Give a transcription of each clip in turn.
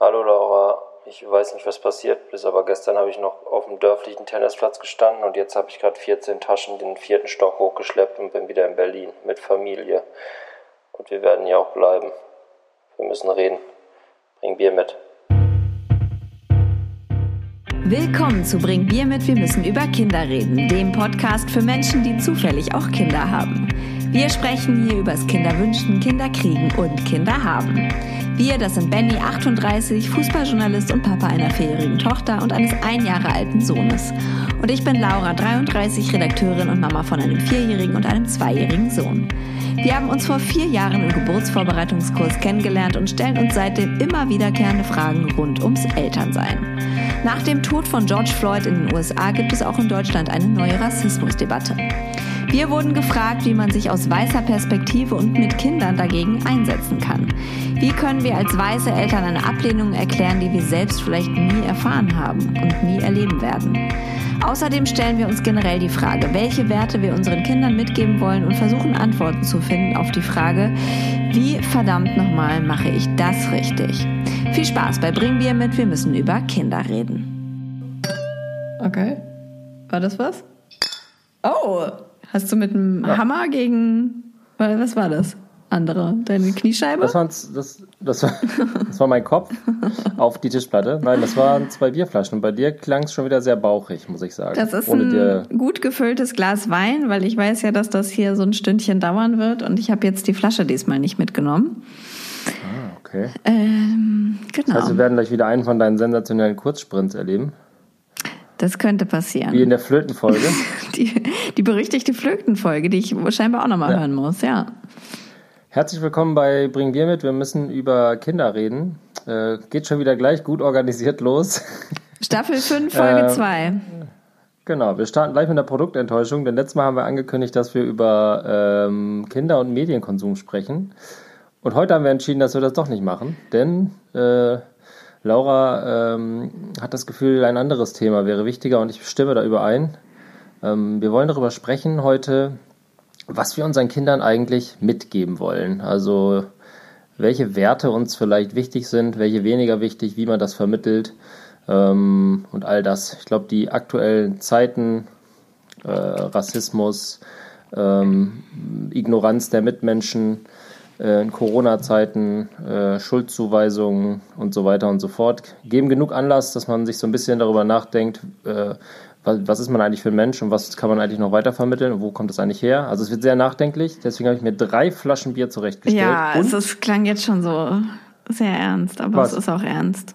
Hallo Laura, ich weiß nicht, was passiert ist, aber gestern habe ich noch auf dem dörflichen Tennisplatz gestanden und jetzt habe ich gerade 14 Taschen den vierten Stock hochgeschleppt und bin wieder in Berlin mit Familie. Und wir werden hier auch bleiben. Wir müssen reden. Bring Bier mit. Willkommen zu Bring Bier mit, wir müssen über Kinder reden, dem Podcast für Menschen, die zufällig auch Kinder haben. Wir sprechen hier übers Kinderwünschen, Kinderkriegen und Kinderhaben. Wir, das sind Benny, 38, Fußballjournalist und Papa einer vierjährigen Tochter und eines ein Jahre alten Sohnes. Und ich bin Laura, 33, Redakteurin und Mama von einem vierjährigen und einem zweijährigen Sohn. Wir haben uns vor vier Jahren im Geburtsvorbereitungskurs kennengelernt und stellen uns seitdem immer wiederkehrende Fragen rund ums Elternsein. Nach dem Tod von George Floyd in den USA gibt es auch in Deutschland eine neue Rassismusdebatte. Wir wurden gefragt, wie man sich aus weißer Perspektive und mit Kindern dagegen einsetzen kann. Wie können wir als weiße Eltern eine Ablehnung erklären, die wir selbst vielleicht nie erfahren haben und nie erleben werden? Außerdem stellen wir uns generell die Frage, welche Werte wir unseren Kindern mitgeben wollen und versuchen Antworten zu finden auf die Frage, wie verdammt nochmal mache ich das richtig? Viel Spaß bei Bring Bier mit, wir müssen über Kinder reden. Okay. War das was? Oh, Hast du mit einem ja. Hammer gegen. Was war das? Andere? Deine Kniescheibe? Das, das, das, war, das war mein Kopf auf die Tischplatte. Nein, das waren zwei Bierflaschen. Und bei dir klang es schon wieder sehr bauchig, muss ich sagen. Das ist Ohne ein gut gefülltes Glas Wein, weil ich weiß ja, dass das hier so ein Stündchen dauern wird. Und ich habe jetzt die Flasche diesmal nicht mitgenommen. Ah, okay. Ähm, genau. Das heißt, wir werden gleich wieder einen von deinen sensationellen Kurzsprints erleben. Das könnte passieren. Wie in der Flötenfolge. die, die berüchtigte Flötenfolge, die ich scheinbar auch nochmal ja. hören muss, ja. Herzlich willkommen bei Bring Bier mit. Wir müssen über Kinder reden. Äh, geht schon wieder gleich gut organisiert los. Staffel 5, Folge 2. Äh, genau, wir starten gleich mit der Produktenttäuschung, denn letztes Mal haben wir angekündigt, dass wir über ähm, Kinder- und Medienkonsum sprechen. Und heute haben wir entschieden, dass wir das doch nicht machen, denn äh, Laura ähm, hat das Gefühl, ein anderes Thema wäre wichtiger und ich stimme da überein. Ähm, wir wollen darüber sprechen heute, was wir unseren Kindern eigentlich mitgeben wollen. Also welche Werte uns vielleicht wichtig sind, welche weniger wichtig, wie man das vermittelt ähm, und all das. Ich glaube, die aktuellen Zeiten, äh, Rassismus, ähm, Ignoranz der Mitmenschen, in Corona-Zeiten, äh, Schuldzuweisungen und so weiter und so fort, geben genug Anlass, dass man sich so ein bisschen darüber nachdenkt, äh, was, ist man eigentlich für ein Mensch und was kann man eigentlich noch weiter vermitteln und wo kommt das eigentlich her? Also es wird sehr nachdenklich, deswegen habe ich mir drei Flaschen Bier zurechtgestellt. Ja, es klang jetzt schon so sehr ernst, aber was? es ist auch ernst.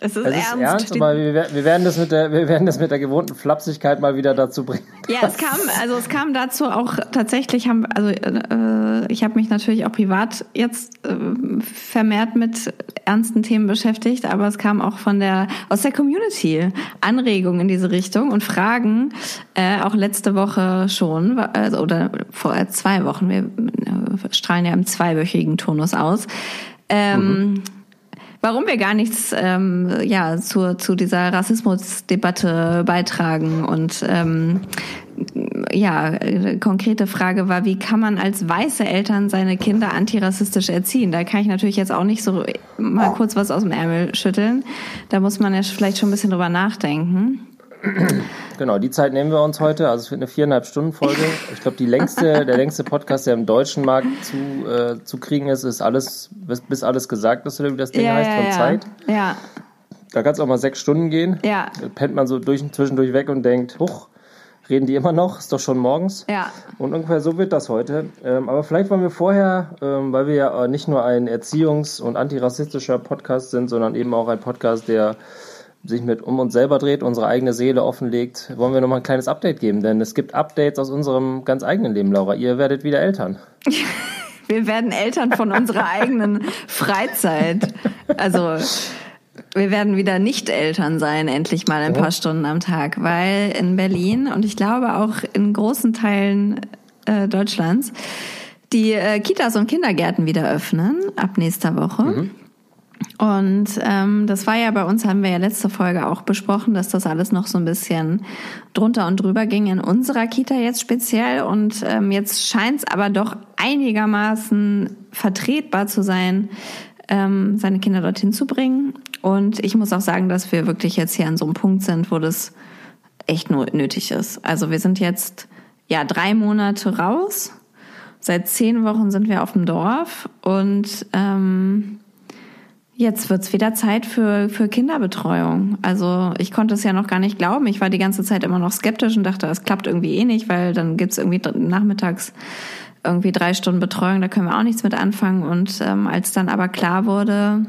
Es ist, es ist ernst, ernst aber wir, wir, werden das mit der, wir werden das mit der gewohnten Flapsigkeit mal wieder dazu bringen. Ja, es kam, also es kam dazu auch tatsächlich haben, also äh, ich habe mich natürlich auch privat jetzt äh, vermehrt mit ernsten Themen beschäftigt, aber es kam auch von der aus der Community Anregungen in diese Richtung und Fragen, äh, auch letzte Woche schon, also, oder vor zwei Wochen. Wir äh, strahlen ja im zweiwöchigen Turnus aus. Ähm, mhm warum wir gar nichts ähm, ja, zu, zu dieser Rassismusdebatte beitragen. Und ähm, ja, konkrete Frage war, wie kann man als weiße Eltern seine Kinder antirassistisch erziehen? Da kann ich natürlich jetzt auch nicht so mal kurz was aus dem Ärmel schütteln. Da muss man ja vielleicht schon ein bisschen drüber nachdenken. Genau, die Zeit nehmen wir uns heute. Also es wird eine viereinhalb Stunden Folge. Ich glaube, die längste, der längste Podcast, der im deutschen Markt zu, äh, zu kriegen ist, ist alles, bis, bis alles gesagt ist, oder wie das Ding ja, heißt, von ja. Zeit. Ja. Da kann es auch mal sechs Stunden gehen. Ja. Da pennt man so durch, zwischendurch weg und denkt, huch, reden die immer noch? Ist doch schon morgens. Ja. Und ungefähr so wird das heute. Ähm, aber vielleicht wollen wir vorher, ähm, weil wir ja nicht nur ein erziehungs- und antirassistischer Podcast sind, sondern eben auch ein Podcast, der sich mit um uns selber dreht, unsere eigene Seele offenlegt, wollen wir nochmal ein kleines Update geben, denn es gibt Updates aus unserem ganz eigenen Leben, Laura. Ihr werdet wieder Eltern. Wir werden Eltern von unserer eigenen Freizeit. Also wir werden wieder nicht Eltern sein, endlich mal ein paar Stunden am Tag, weil in Berlin und ich glaube auch in großen Teilen äh, Deutschlands die äh, Kitas und Kindergärten wieder öffnen ab nächster Woche. Mhm. Und ähm, das war ja bei uns, haben wir ja letzte Folge auch besprochen, dass das alles noch so ein bisschen drunter und drüber ging in unserer Kita jetzt speziell. Und ähm, jetzt scheint es aber doch einigermaßen vertretbar zu sein, ähm, seine Kinder dorthin zu bringen. Und ich muss auch sagen, dass wir wirklich jetzt hier an so einem Punkt sind, wo das echt nötig ist. Also wir sind jetzt ja drei Monate raus. Seit zehn Wochen sind wir auf dem Dorf und ähm, jetzt wird's wieder Zeit für, für Kinderbetreuung. Also ich konnte es ja noch gar nicht glauben. Ich war die ganze Zeit immer noch skeptisch und dachte, es klappt irgendwie eh nicht, weil dann gibt's irgendwie nachmittags irgendwie drei Stunden Betreuung, da können wir auch nichts mit anfangen. Und ähm, als dann aber klar wurde,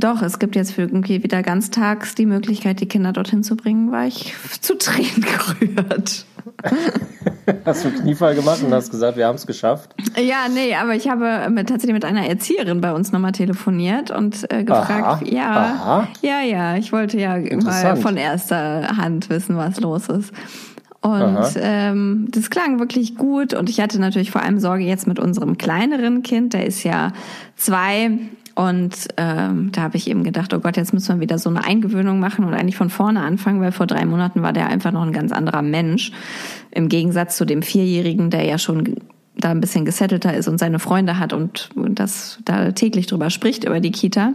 doch, es gibt jetzt für irgendwie wieder ganztags die Möglichkeit, die Kinder dorthin zu bringen, war ich zu Tränen gerührt. hast du einen Kniefall gemacht und hast gesagt, wir haben es geschafft? Ja, nee, aber ich habe mit, tatsächlich mit einer Erzieherin bei uns nochmal telefoniert und äh, gefragt, Aha. ja, Aha. ja, ja, ich wollte ja mal von erster Hand wissen, was los ist. Und ähm, das klang wirklich gut. Und ich hatte natürlich vor allem Sorge jetzt mit unserem kleineren Kind. Der ist ja zwei. Und ähm, da habe ich eben gedacht, oh Gott, jetzt müssen wir wieder so eine Eingewöhnung machen und eigentlich von vorne anfangen, weil vor drei Monaten war der einfach noch ein ganz anderer Mensch. Im Gegensatz zu dem Vierjährigen, der ja schon da ein bisschen gesettelter ist und seine Freunde hat und das da täglich drüber spricht über die Kita.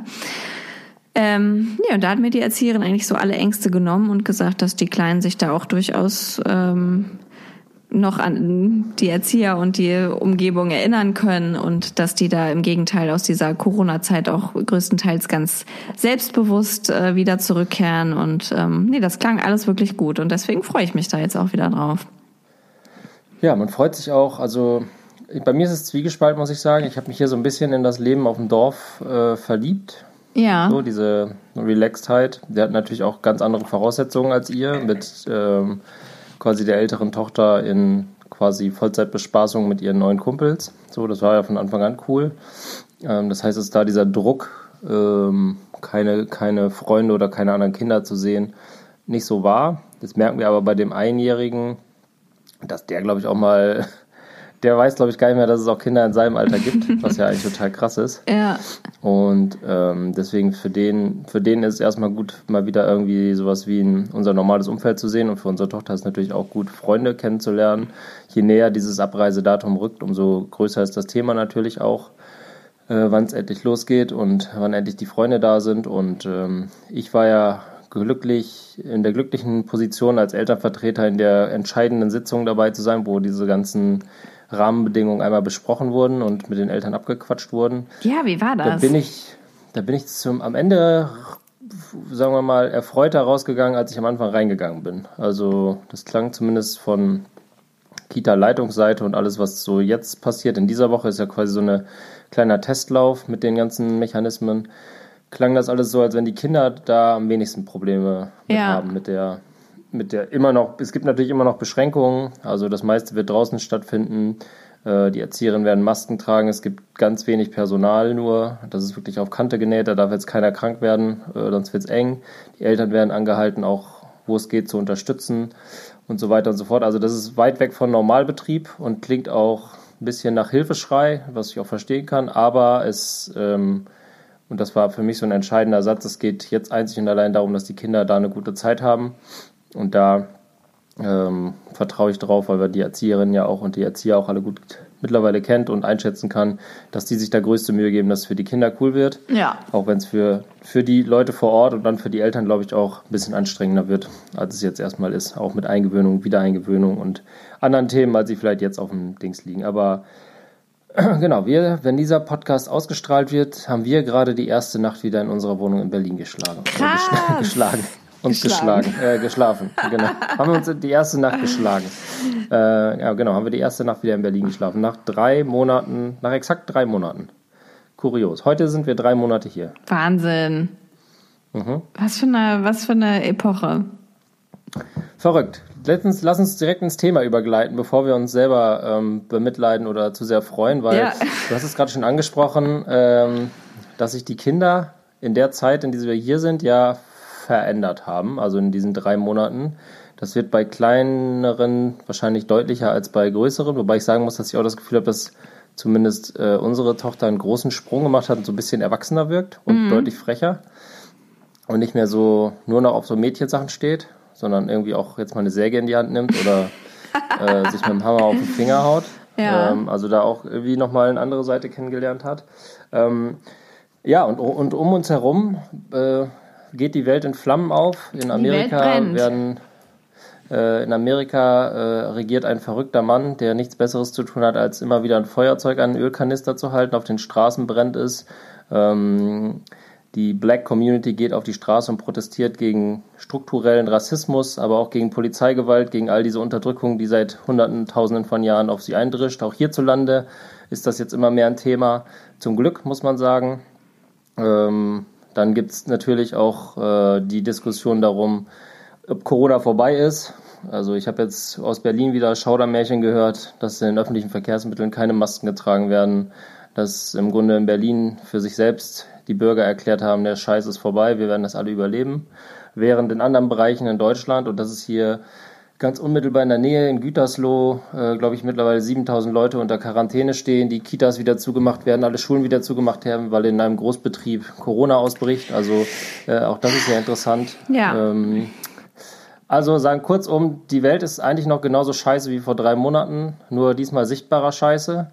Ähm, ja, und da hat mir die Erzieherin eigentlich so alle Ängste genommen und gesagt, dass die Kleinen sich da auch durchaus ähm, noch an die Erzieher und die Umgebung erinnern können und dass die da im Gegenteil aus dieser Corona-Zeit auch größtenteils ganz selbstbewusst äh, wieder zurückkehren. Und ähm, nee, das klang alles wirklich gut und deswegen freue ich mich da jetzt auch wieder drauf. Ja, man freut sich auch. Also bei mir ist es zwiegespalten, muss ich sagen. Ich habe mich hier so ein bisschen in das Leben auf dem Dorf äh, verliebt. Ja. So, diese Relaxedheit. Der hat natürlich auch ganz andere Voraussetzungen als ihr, mit ähm, quasi der älteren Tochter in quasi Vollzeitbespaßung mit ihren neuen Kumpels. So, das war ja von Anfang an cool. Ähm, das heißt, ist da dieser Druck, ähm, keine, keine Freunde oder keine anderen Kinder zu sehen, nicht so war. Das merken wir aber bei dem Einjährigen, dass der, glaube ich, auch mal der weiß, glaube ich, gar nicht mehr, dass es auch Kinder in seinem Alter gibt, was ja eigentlich total krass ist. Ja. Und ähm, deswegen für den, für den ist es erstmal gut, mal wieder irgendwie sowas wie ein, unser normales Umfeld zu sehen. Und für unsere Tochter ist es natürlich auch gut, Freunde kennenzulernen. Je näher dieses Abreisedatum rückt, umso größer ist das Thema natürlich auch. Äh, wann es endlich losgeht und wann endlich die Freunde da sind. Und ähm, ich war ja glücklich, in der glücklichen Position als Elternvertreter in der entscheidenden Sitzung dabei zu sein, wo diese ganzen Rahmenbedingungen einmal besprochen wurden und mit den Eltern abgequatscht wurden. Ja, wie war das? Da bin ich, da bin ich zum, am Ende, sagen wir mal, erfreuter rausgegangen, als ich am Anfang reingegangen bin. Also, das klang zumindest von Kita-Leitungsseite und alles, was so jetzt passiert. In dieser Woche ist ja quasi so ein kleiner Testlauf mit den ganzen Mechanismen. Klang das alles so, als wenn die Kinder da am wenigsten Probleme mit ja. haben mit der mit der immer noch, es gibt natürlich immer noch Beschränkungen, also das meiste wird draußen stattfinden. Äh, die Erzieherinnen werden Masken tragen, es gibt ganz wenig Personal nur, das ist wirklich auf Kante genäht, da darf jetzt keiner krank werden, äh, sonst wird es eng. Die Eltern werden angehalten, auch wo es geht, zu unterstützen und so weiter und so fort. Also das ist weit weg von Normalbetrieb und klingt auch ein bisschen nach Hilfeschrei, was ich auch verstehen kann, aber es, ähm, und das war für mich so ein entscheidender Satz, es geht jetzt einzig und allein darum, dass die Kinder da eine gute Zeit haben und da ähm, vertraue ich drauf, weil wir die Erzieherin ja auch und die Erzieher auch alle gut mittlerweile kennt und einschätzen kann, dass die sich da größte Mühe geben, dass es für die Kinder cool wird. Ja. Auch wenn es für, für die Leute vor Ort und dann für die Eltern, glaube ich, auch ein bisschen anstrengender wird, als es jetzt erstmal ist. Auch mit Eingewöhnung, Wiedereingewöhnung und anderen Themen, als sie vielleicht jetzt auf dem Dings liegen. Aber genau, wir, wenn dieser Podcast ausgestrahlt wird, haben wir gerade die erste Nacht wieder in unserer Wohnung in Berlin geschlagen. Krass. geschlagen. Uns geschlagen, geschlagen äh, geschlafen. Genau. haben wir uns die erste Nacht geschlagen. Äh, ja, genau, haben wir die erste Nacht wieder in Berlin geschlafen. Nach drei Monaten, nach exakt drei Monaten. Kurios. Heute sind wir drei Monate hier. Wahnsinn. Mhm. Was, für eine, was für eine Epoche. Verrückt. Letztens, lass uns direkt ins Thema übergleiten, bevor wir uns selber ähm, bemitleiden oder zu sehr freuen, weil ja. du hast es gerade schon angesprochen, ähm, dass sich die Kinder in der Zeit, in der wir hier sind, ja verändert haben, also in diesen drei Monaten. Das wird bei kleineren wahrscheinlich deutlicher als bei größeren, wobei ich sagen muss, dass ich auch das Gefühl habe, dass zumindest äh, unsere Tochter einen großen Sprung gemacht hat und so ein bisschen erwachsener wirkt und mhm. deutlich frecher und nicht mehr so nur noch auf so Mädchensachen steht, sondern irgendwie auch jetzt mal eine Säge in die Hand nimmt oder äh, sich mit dem Hammer auf den Finger haut. Ja. Ähm, also da auch irgendwie nochmal eine andere Seite kennengelernt hat. Ähm, Ja, und, und um uns herum äh, geht die Welt in Flammen auf. In Amerika werden äh, in Amerika äh, regiert ein verrückter Mann, der nichts Besseres zu tun hat, als immer wieder ein Feuerzeug an einen Ölkanister zu halten, auf den Straßen brennt es. Ähm, die Black Community geht auf die Straße und protestiert gegen strukturellen Rassismus, aber auch gegen Polizeigewalt, gegen all diese Unterdrückung, die seit Hunderten, Tausenden von Jahren auf sie eindrischt. Auch hierzulande ist das jetzt immer mehr ein Thema. Zum Glück, muss man sagen. Ähm, dann gibt es natürlich auch äh, die Diskussion darum, ob Corona vorbei ist. Also ich habe jetzt aus Berlin wieder Schaudermärchen gehört, dass in den öffentlichen Verkehrsmitteln keine Masken getragen werden, dass im Grunde in Berlin für sich selbst die Bürger erklärt haben, der Scheiß ist vorbei, wir werden das alle überleben. Während in anderen Bereichen in Deutschland, und das ist hier ganz unmittelbar in der Nähe in Gütersloh, äh, glaube ich, mittlerweile 7000 Leute unter Quarantäne stehen, die Kitas wieder zugemacht werden, alle Schulen wieder zugemacht werden, weil in einem Großbetrieb Corona ausbricht. Also äh, auch das ist ja interessant. Ja. Ähm, also sagen kurzum, die Welt ist eigentlich noch genauso scheiße wie vor drei Monaten, nur diesmal sichtbarer Scheiße.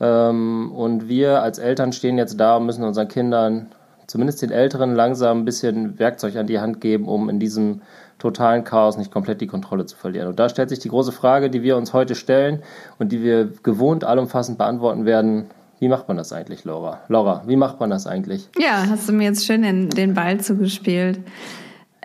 Ähm, und wir als Eltern stehen jetzt da und müssen unseren Kindern, zumindest den Älteren, langsam ein bisschen Werkzeug an die Hand geben, um in diesem totalen Chaos nicht komplett die Kontrolle zu verlieren. Und da stellt sich die große Frage, die wir uns heute stellen und die wir gewohnt allumfassend beantworten werden. Wie macht man das eigentlich, Laura? Laura, wie macht man das eigentlich? Ja, hast du mir jetzt schön den, den Ball zugespielt.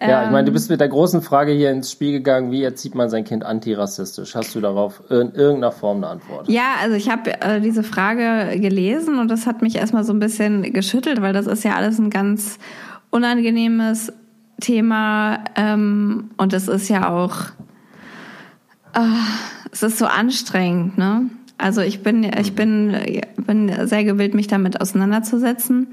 Ja, ich meine, du bist mit der großen Frage hier ins Spiel gegangen, wie erzieht man sein Kind antirassistisch? Hast du darauf in irgendeiner Form eine Antwort? Ja, also ich habe äh, diese Frage gelesen und das hat mich erstmal so ein bisschen geschüttelt, weil das ist ja alles ein ganz unangenehmes Thema ähm, und es ist ja auch, äh, es ist so anstrengend, ne? Also ich bin, ich bin, bin sehr gewillt, mich damit auseinanderzusetzen.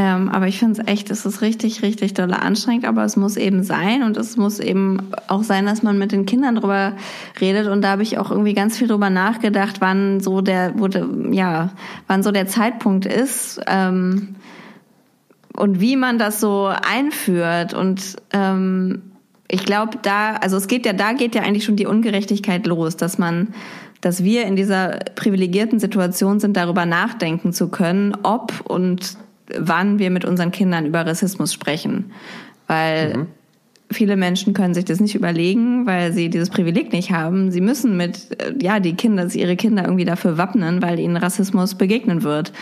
Ähm, aber ich finde es echt, es ist richtig, richtig doll anstrengend, aber es muss eben sein und es muss eben auch sein, dass man mit den Kindern drüber redet. Und da habe ich auch irgendwie ganz viel drüber nachgedacht, wann so der, wurde, ja, wann so der Zeitpunkt ist. Ähm, und wie man das so einführt und ähm, ich glaube, da, also es geht ja, da geht ja eigentlich schon die Ungerechtigkeit los, dass man, dass wir in dieser privilegierten Situation sind, darüber nachdenken zu können, ob und wann wir mit unseren Kindern über Rassismus sprechen. Weil mhm. viele Menschen können sich das nicht überlegen, weil sie dieses Privileg nicht haben. Sie müssen mit, äh, ja, die Kinder, ihre Kinder irgendwie dafür wappnen, weil ihnen Rassismus begegnen wird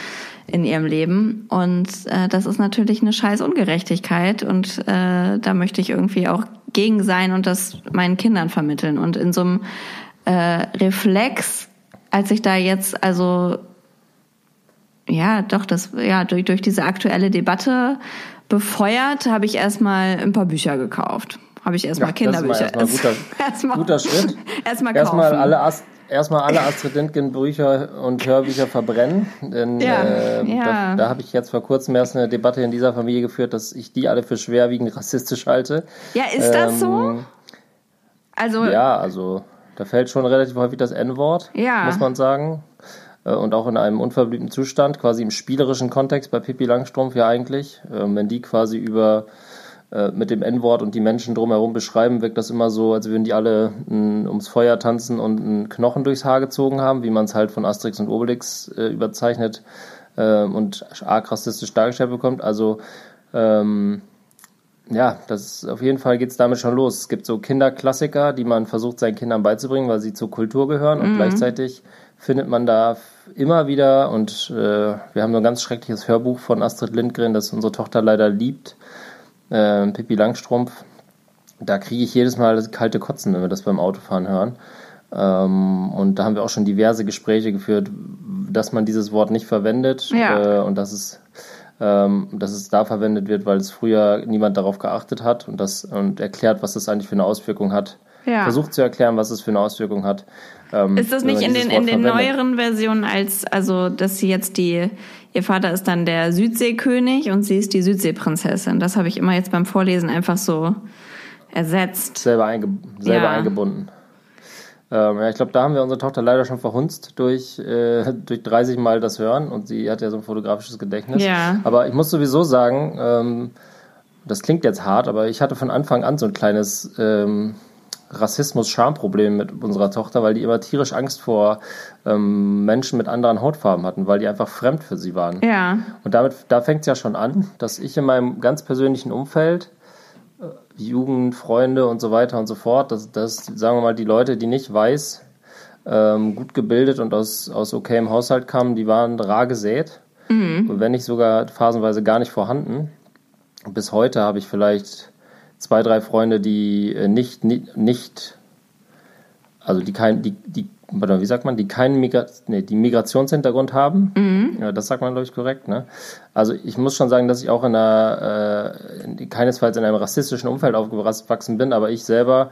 in ihrem Leben. Und äh, das ist natürlich eine scheiß Ungerechtigkeit. Und äh, da möchte ich irgendwie auch gegen sein und das meinen Kindern vermitteln. Und in so einem äh, Reflex, als ich da jetzt also ja, doch, das, ja, durch, durch diese aktuelle Debatte befeuert, habe ich erstmal ein paar Bücher gekauft. Habe ich erstmal ja, Kinderbücher. Das ist erstmal guter, erstmal, guter Schritt. erstmal kaufen. Erstmal alle Ast erstmal alle Astrid Lindgren Bücher und Hörbücher verbrennen. Denn ja, äh, ja. da, da habe ich jetzt vor kurzem erst eine Debatte in dieser Familie geführt, dass ich die alle für schwerwiegend rassistisch halte. Ja, ist ähm, das so? Ähm, also ja, also da fällt schon relativ häufig das N-Wort, ja. muss man sagen. Äh, und auch in einem unverblümten Zustand, quasi im spielerischen Kontext bei Pippi Langstrumpf ja eigentlich. Ähm, wenn die quasi über äh, mit dem N-Wort und die Menschen drumherum beschreiben, wirkt das immer so, als würden die alle n, ums Feuer tanzen und einen Knochen durchs Haar gezogen haben, wie man es halt von Asterix und Obelix äh, überzeichnet äh, und arg rassistisch dargestellt bekommt. Also ähm, ja, das ist, auf jeden Fall geht es damit schon los. Es gibt so Kinderklassiker, die man versucht seinen Kindern beizubringen, weil sie zur Kultur gehören und mhm. gleichzeitig findet man da immer wieder und äh, wir haben so ein ganz schreckliches Hörbuch von Astrid Lindgren, das unsere Tochter leider liebt, äh, Pippi Langstrumpf. Da kriege ich jedes Mal das kalte Kotzen, wenn wir das beim Autofahren hören. Ähm, und da haben wir auch schon diverse Gespräche geführt, dass man dieses Wort nicht verwendet ja. äh, und dass es, ähm, dass es da verwendet wird, weil es früher niemand darauf geachtet hat und das und erklärt, was das eigentlich für eine Auswirkung hat. Ja. Versucht zu erklären, was es für eine Auswirkung hat. Ähm, ist das nicht in den, in den neueren Versionen als, also, dass sie jetzt die, ihr Vater ist dann der Südseekönig und sie ist die Südseeprinzessin. Das habe ich immer jetzt beim Vorlesen einfach so ersetzt. Selber, einge selber ja. eingebunden. Ähm, ja, ich glaube, da haben wir unsere Tochter leider schon verhunzt durch, äh, durch 30 Mal das Hören und sie hat ja so ein fotografisches Gedächtnis. Ja. Aber ich muss sowieso sagen, ähm, das klingt jetzt hart, aber ich hatte von Anfang an so ein kleines ähm, Rassismus-Schamproblem mit unserer Tochter, weil die immer tierisch Angst vor ähm, Menschen mit anderen Hautfarben hatten, weil die einfach fremd für sie waren. Ja. Und damit, da fängt es ja schon an, dass ich in meinem ganz persönlichen Umfeld, äh, Jugend, Freunde und so weiter und so fort, dass, dass sagen wir mal, die Leute, die nicht weiß, ähm, gut gebildet und aus, aus okayem Haushalt kamen, die waren rar gesät. Mhm. Und wenn nicht sogar phasenweise gar nicht vorhanden. Bis heute habe ich vielleicht zwei, drei Freunde, die äh, nicht, nicht, nicht also die kein, die, die, wie sagt man, die keinen Migra nee, die Migrationshintergrund haben. Mhm. Ja, das sagt man, glaube ich, korrekt. Ne? Also ich muss schon sagen, dass ich auch in einer, äh, keinesfalls in einem rassistischen Umfeld aufgewachsen bin, aber ich selber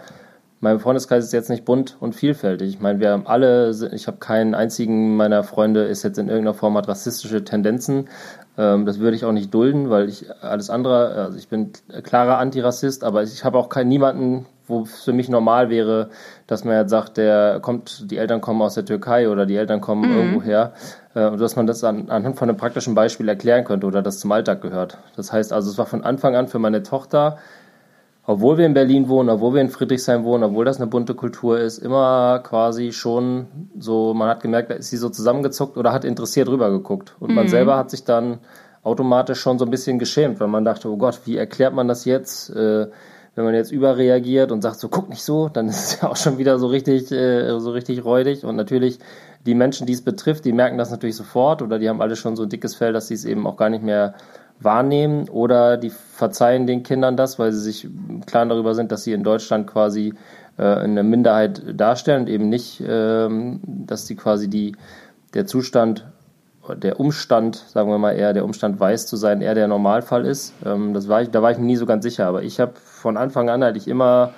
mein Freundeskreis ist jetzt nicht bunt und vielfältig. Ich meine, wir haben alle, ich habe keinen einzigen meiner Freunde ist jetzt in irgendeiner Form hat rassistische Tendenzen. Ähm, das würde ich auch nicht dulden, weil ich alles andere, also ich bin klarer Antirassist, aber ich habe auch keinen niemanden, wo es für mich normal wäre, dass man jetzt sagt, der kommt, die Eltern kommen aus der Türkei oder die Eltern kommen mhm. irgendwo her, äh, und dass man das an, anhand von einem praktischen Beispiel erklären könnte oder das zum Alltag gehört. Das heißt also, es war von Anfang an für meine Tochter obwohl wir in Berlin wohnen, obwohl wir in Friedrichshain wohnen, obwohl das eine bunte Kultur ist, immer quasi schon so, man hat gemerkt, da ist sie so zusammengezuckt oder hat interessiert rübergeguckt. Und mhm. man selber hat sich dann automatisch schon so ein bisschen geschämt, weil man dachte, oh Gott, wie erklärt man das jetzt? Äh, wenn man jetzt überreagiert und sagt so, guck nicht so, dann ist es ja auch schon wieder so richtig, äh, so richtig räudig. Und natürlich die Menschen, die es betrifft, die merken das natürlich sofort oder die haben alle schon so ein dickes Fell, dass sie es eben auch gar nicht mehr wahrnehmen oder die verzeihen den Kindern das, weil sie sich klar darüber sind, dass sie in Deutschland quasi äh, eine Minderheit darstellen und eben nicht, ähm, dass sie quasi die, der Zustand, der Umstand, sagen wir mal eher, der Umstand weiß zu sein, eher der Normalfall ist. Ähm, das war ich, da war ich mir nie so ganz sicher, aber ich habe von Anfang an eigentlich immer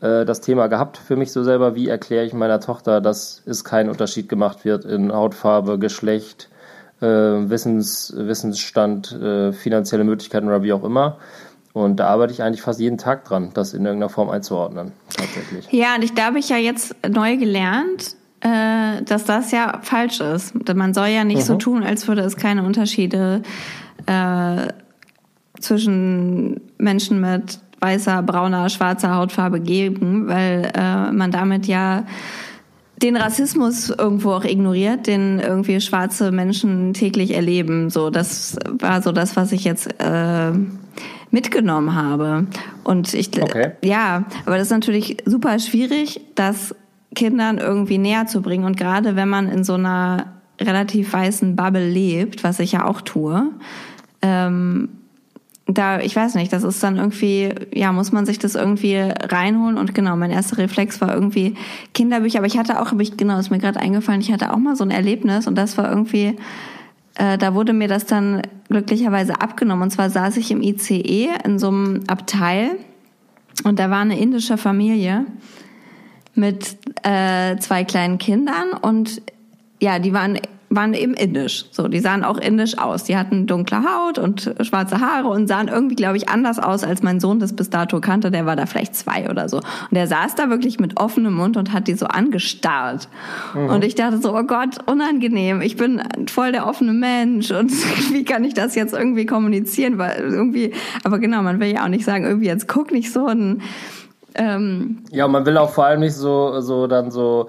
äh, das Thema gehabt für mich so selber, wie erkläre ich meiner Tochter, dass es kein Unterschied gemacht wird in Hautfarbe, Geschlecht, äh, Wissens, Wissensstand, äh, finanzielle Möglichkeiten oder wie auch immer. Und da arbeite ich eigentlich fast jeden Tag dran, das in irgendeiner Form einzuordnen, tatsächlich. Ja, und ich, da habe ich ja jetzt neu gelernt, äh, dass das ja falsch ist. Man soll ja nicht mhm. so tun, als würde es keine Unterschiede äh, zwischen Menschen mit weißer, brauner, schwarzer Hautfarbe geben, weil äh, man damit ja den Rassismus irgendwo auch ignoriert, den irgendwie schwarze Menschen täglich erleben. So, das war so das, was ich jetzt äh, mitgenommen habe. Und ich, okay. ja, aber das ist natürlich super schwierig, das Kindern irgendwie näher zu bringen. Und gerade wenn man in so einer relativ weißen Bubble lebt, was ich ja auch tue, ähm, da, ich weiß nicht, das ist dann irgendwie, ja, muss man sich das irgendwie reinholen. Und genau, mein erster Reflex war irgendwie Kinderbücher, aber ich hatte auch, ich, genau, ist mir gerade eingefallen, ich hatte auch mal so ein Erlebnis und das war irgendwie, äh, da wurde mir das dann glücklicherweise abgenommen. Und zwar saß ich im ICE in so einem Abteil und da war eine indische Familie mit äh, zwei kleinen Kindern und ja, die waren waren eben indisch. So, die sahen auch indisch aus. Die hatten dunkle Haut und schwarze Haare und sahen irgendwie, glaube ich, anders aus, als mein Sohn das bis dato kannte. Der war da vielleicht zwei oder so. Und der saß da wirklich mit offenem Mund und hat die so angestarrt. Mhm. Und ich dachte so, oh Gott, unangenehm. Ich bin voll der offene Mensch und wie kann ich das jetzt irgendwie kommunizieren? Weil irgendwie, aber genau, man will ja auch nicht sagen, irgendwie jetzt guck nicht so. Und, ähm, ja, man will auch vor allem nicht so, so dann so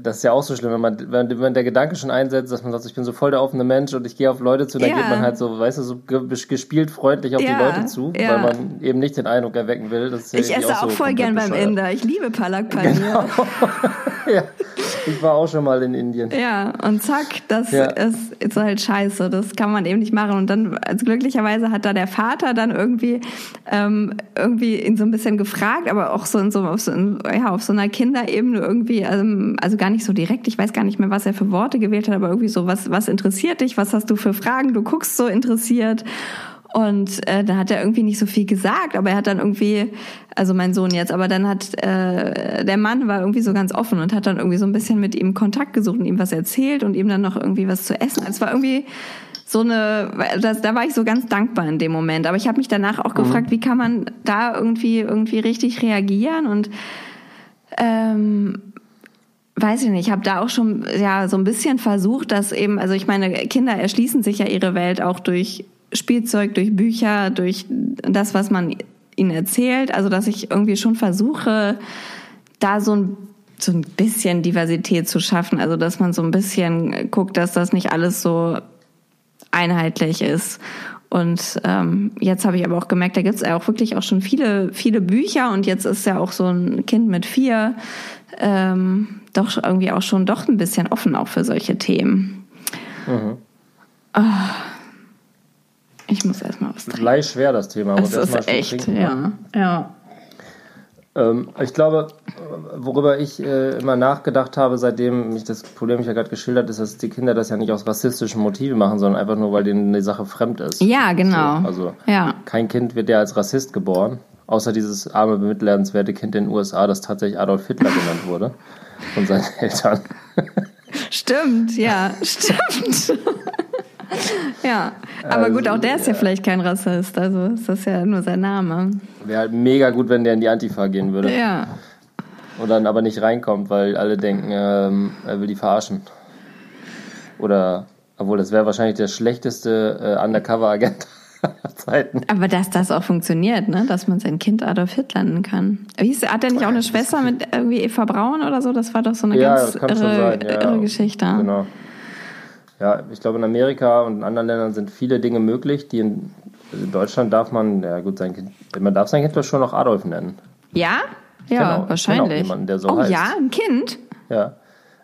das ist ja auch so schlimm, wenn man, wenn, wenn der Gedanke schon einsetzt, dass man sagt, ich bin so voll der offene Mensch und ich gehe auf Leute zu, dann ja. geht man halt so, weißt du, so gespielt freundlich auf ja. die Leute zu, ja. weil man eben nicht den Eindruck erwecken will. Ich esse auch, so voll gern beim Inder. Ich liebe Palak Paneer. Genau. ja. Ich war auch schon mal in Indien. Ja, und zack, das ist, ist halt scheiße. Das kann man eben nicht machen. Und dann, also glücklicherweise hat da der Vater dann irgendwie, ähm, irgendwie ihn so ein bisschen gefragt, aber auch so in so, auf so, in, ja, auf so einer Kinderebene irgendwie, ähm, also gar nicht so direkt. Ich weiß gar nicht mehr, was er für Worte gewählt hat, aber irgendwie so, was, was interessiert dich? Was hast du für Fragen? Du guckst so interessiert. Und äh, da hat er irgendwie nicht so viel gesagt, aber er hat dann irgendwie, also mein Sohn jetzt, aber dann hat äh, der Mann war irgendwie so ganz offen und hat dann irgendwie so ein bisschen mit ihm Kontakt gesucht und ihm was erzählt und ihm dann noch irgendwie was zu essen. Es war irgendwie so eine, das, da war ich so ganz dankbar in dem Moment. Aber ich habe mich danach auch mhm. gefragt, wie kann man da irgendwie irgendwie richtig reagieren und ähm, weiß ich nicht, ich habe da auch schon ja so ein bisschen versucht, dass eben, also ich meine, Kinder erschließen sich ja ihre Welt auch durch Spielzeug, durch Bücher, durch das, was man ihnen erzählt. Also dass ich irgendwie schon versuche, da so ein so ein bisschen Diversität zu schaffen. Also dass man so ein bisschen guckt, dass das nicht alles so einheitlich ist. Und ähm, jetzt habe ich aber auch gemerkt, da gibt es ja auch wirklich auch schon viele, viele Bücher und jetzt ist ja auch so ein Kind mit vier ähm, doch irgendwie auch schon doch ein bisschen offen auch für solche Themen. Mhm. Oh. Ich muss erstmal was trinken. Leicht schwer das Thema. Das ist echt, trinken. ja. ja. Ähm, ich glaube, worüber ich äh, immer nachgedacht habe, seitdem mich das Problem ich ja gerade geschildert ist, dass die Kinder das ja nicht aus rassistischen Motiven machen, sondern einfach nur, weil denen die Sache fremd ist. Ja, genau. So, also ja. kein Kind wird ja als Rassist geboren, außer dieses arme, bemitleidenswerte Kind in den USA, das tatsächlich Adolf Hitler genannt wurde von seinen Eltern. Stimmt, ja, stimmt. Ja, aber also, gut, auch der ist ja, ja vielleicht kein Rassist, also ist das ja nur sein Name. Wäre halt mega gut, wenn der in die Antifa gehen würde. Ja. Und dann aber nicht reinkommt, weil alle denken, ähm, er will die verarschen. Oder, obwohl das wäre wahrscheinlich der schlechteste äh, Undercover-Agent Zeiten. Aber dass das auch funktioniert, ne? dass man sein Kind Adolf Hitler nennen kann. Hieß, hat er nicht auch eine Schwester mit irgendwie Eva Braun oder so? Das war doch so eine ja, ganz irre, ja, irre Geschichte. Genau. Ja, ich glaube, in Amerika und in anderen Ländern sind viele Dinge möglich, die in, in Deutschland darf man, ja gut, sein Kind, man darf sein Kind doch schon noch Adolf nennen. Ja? Ja, genau, wahrscheinlich. Jemanden, der so oh heißt. ja, ein Kind? Ja.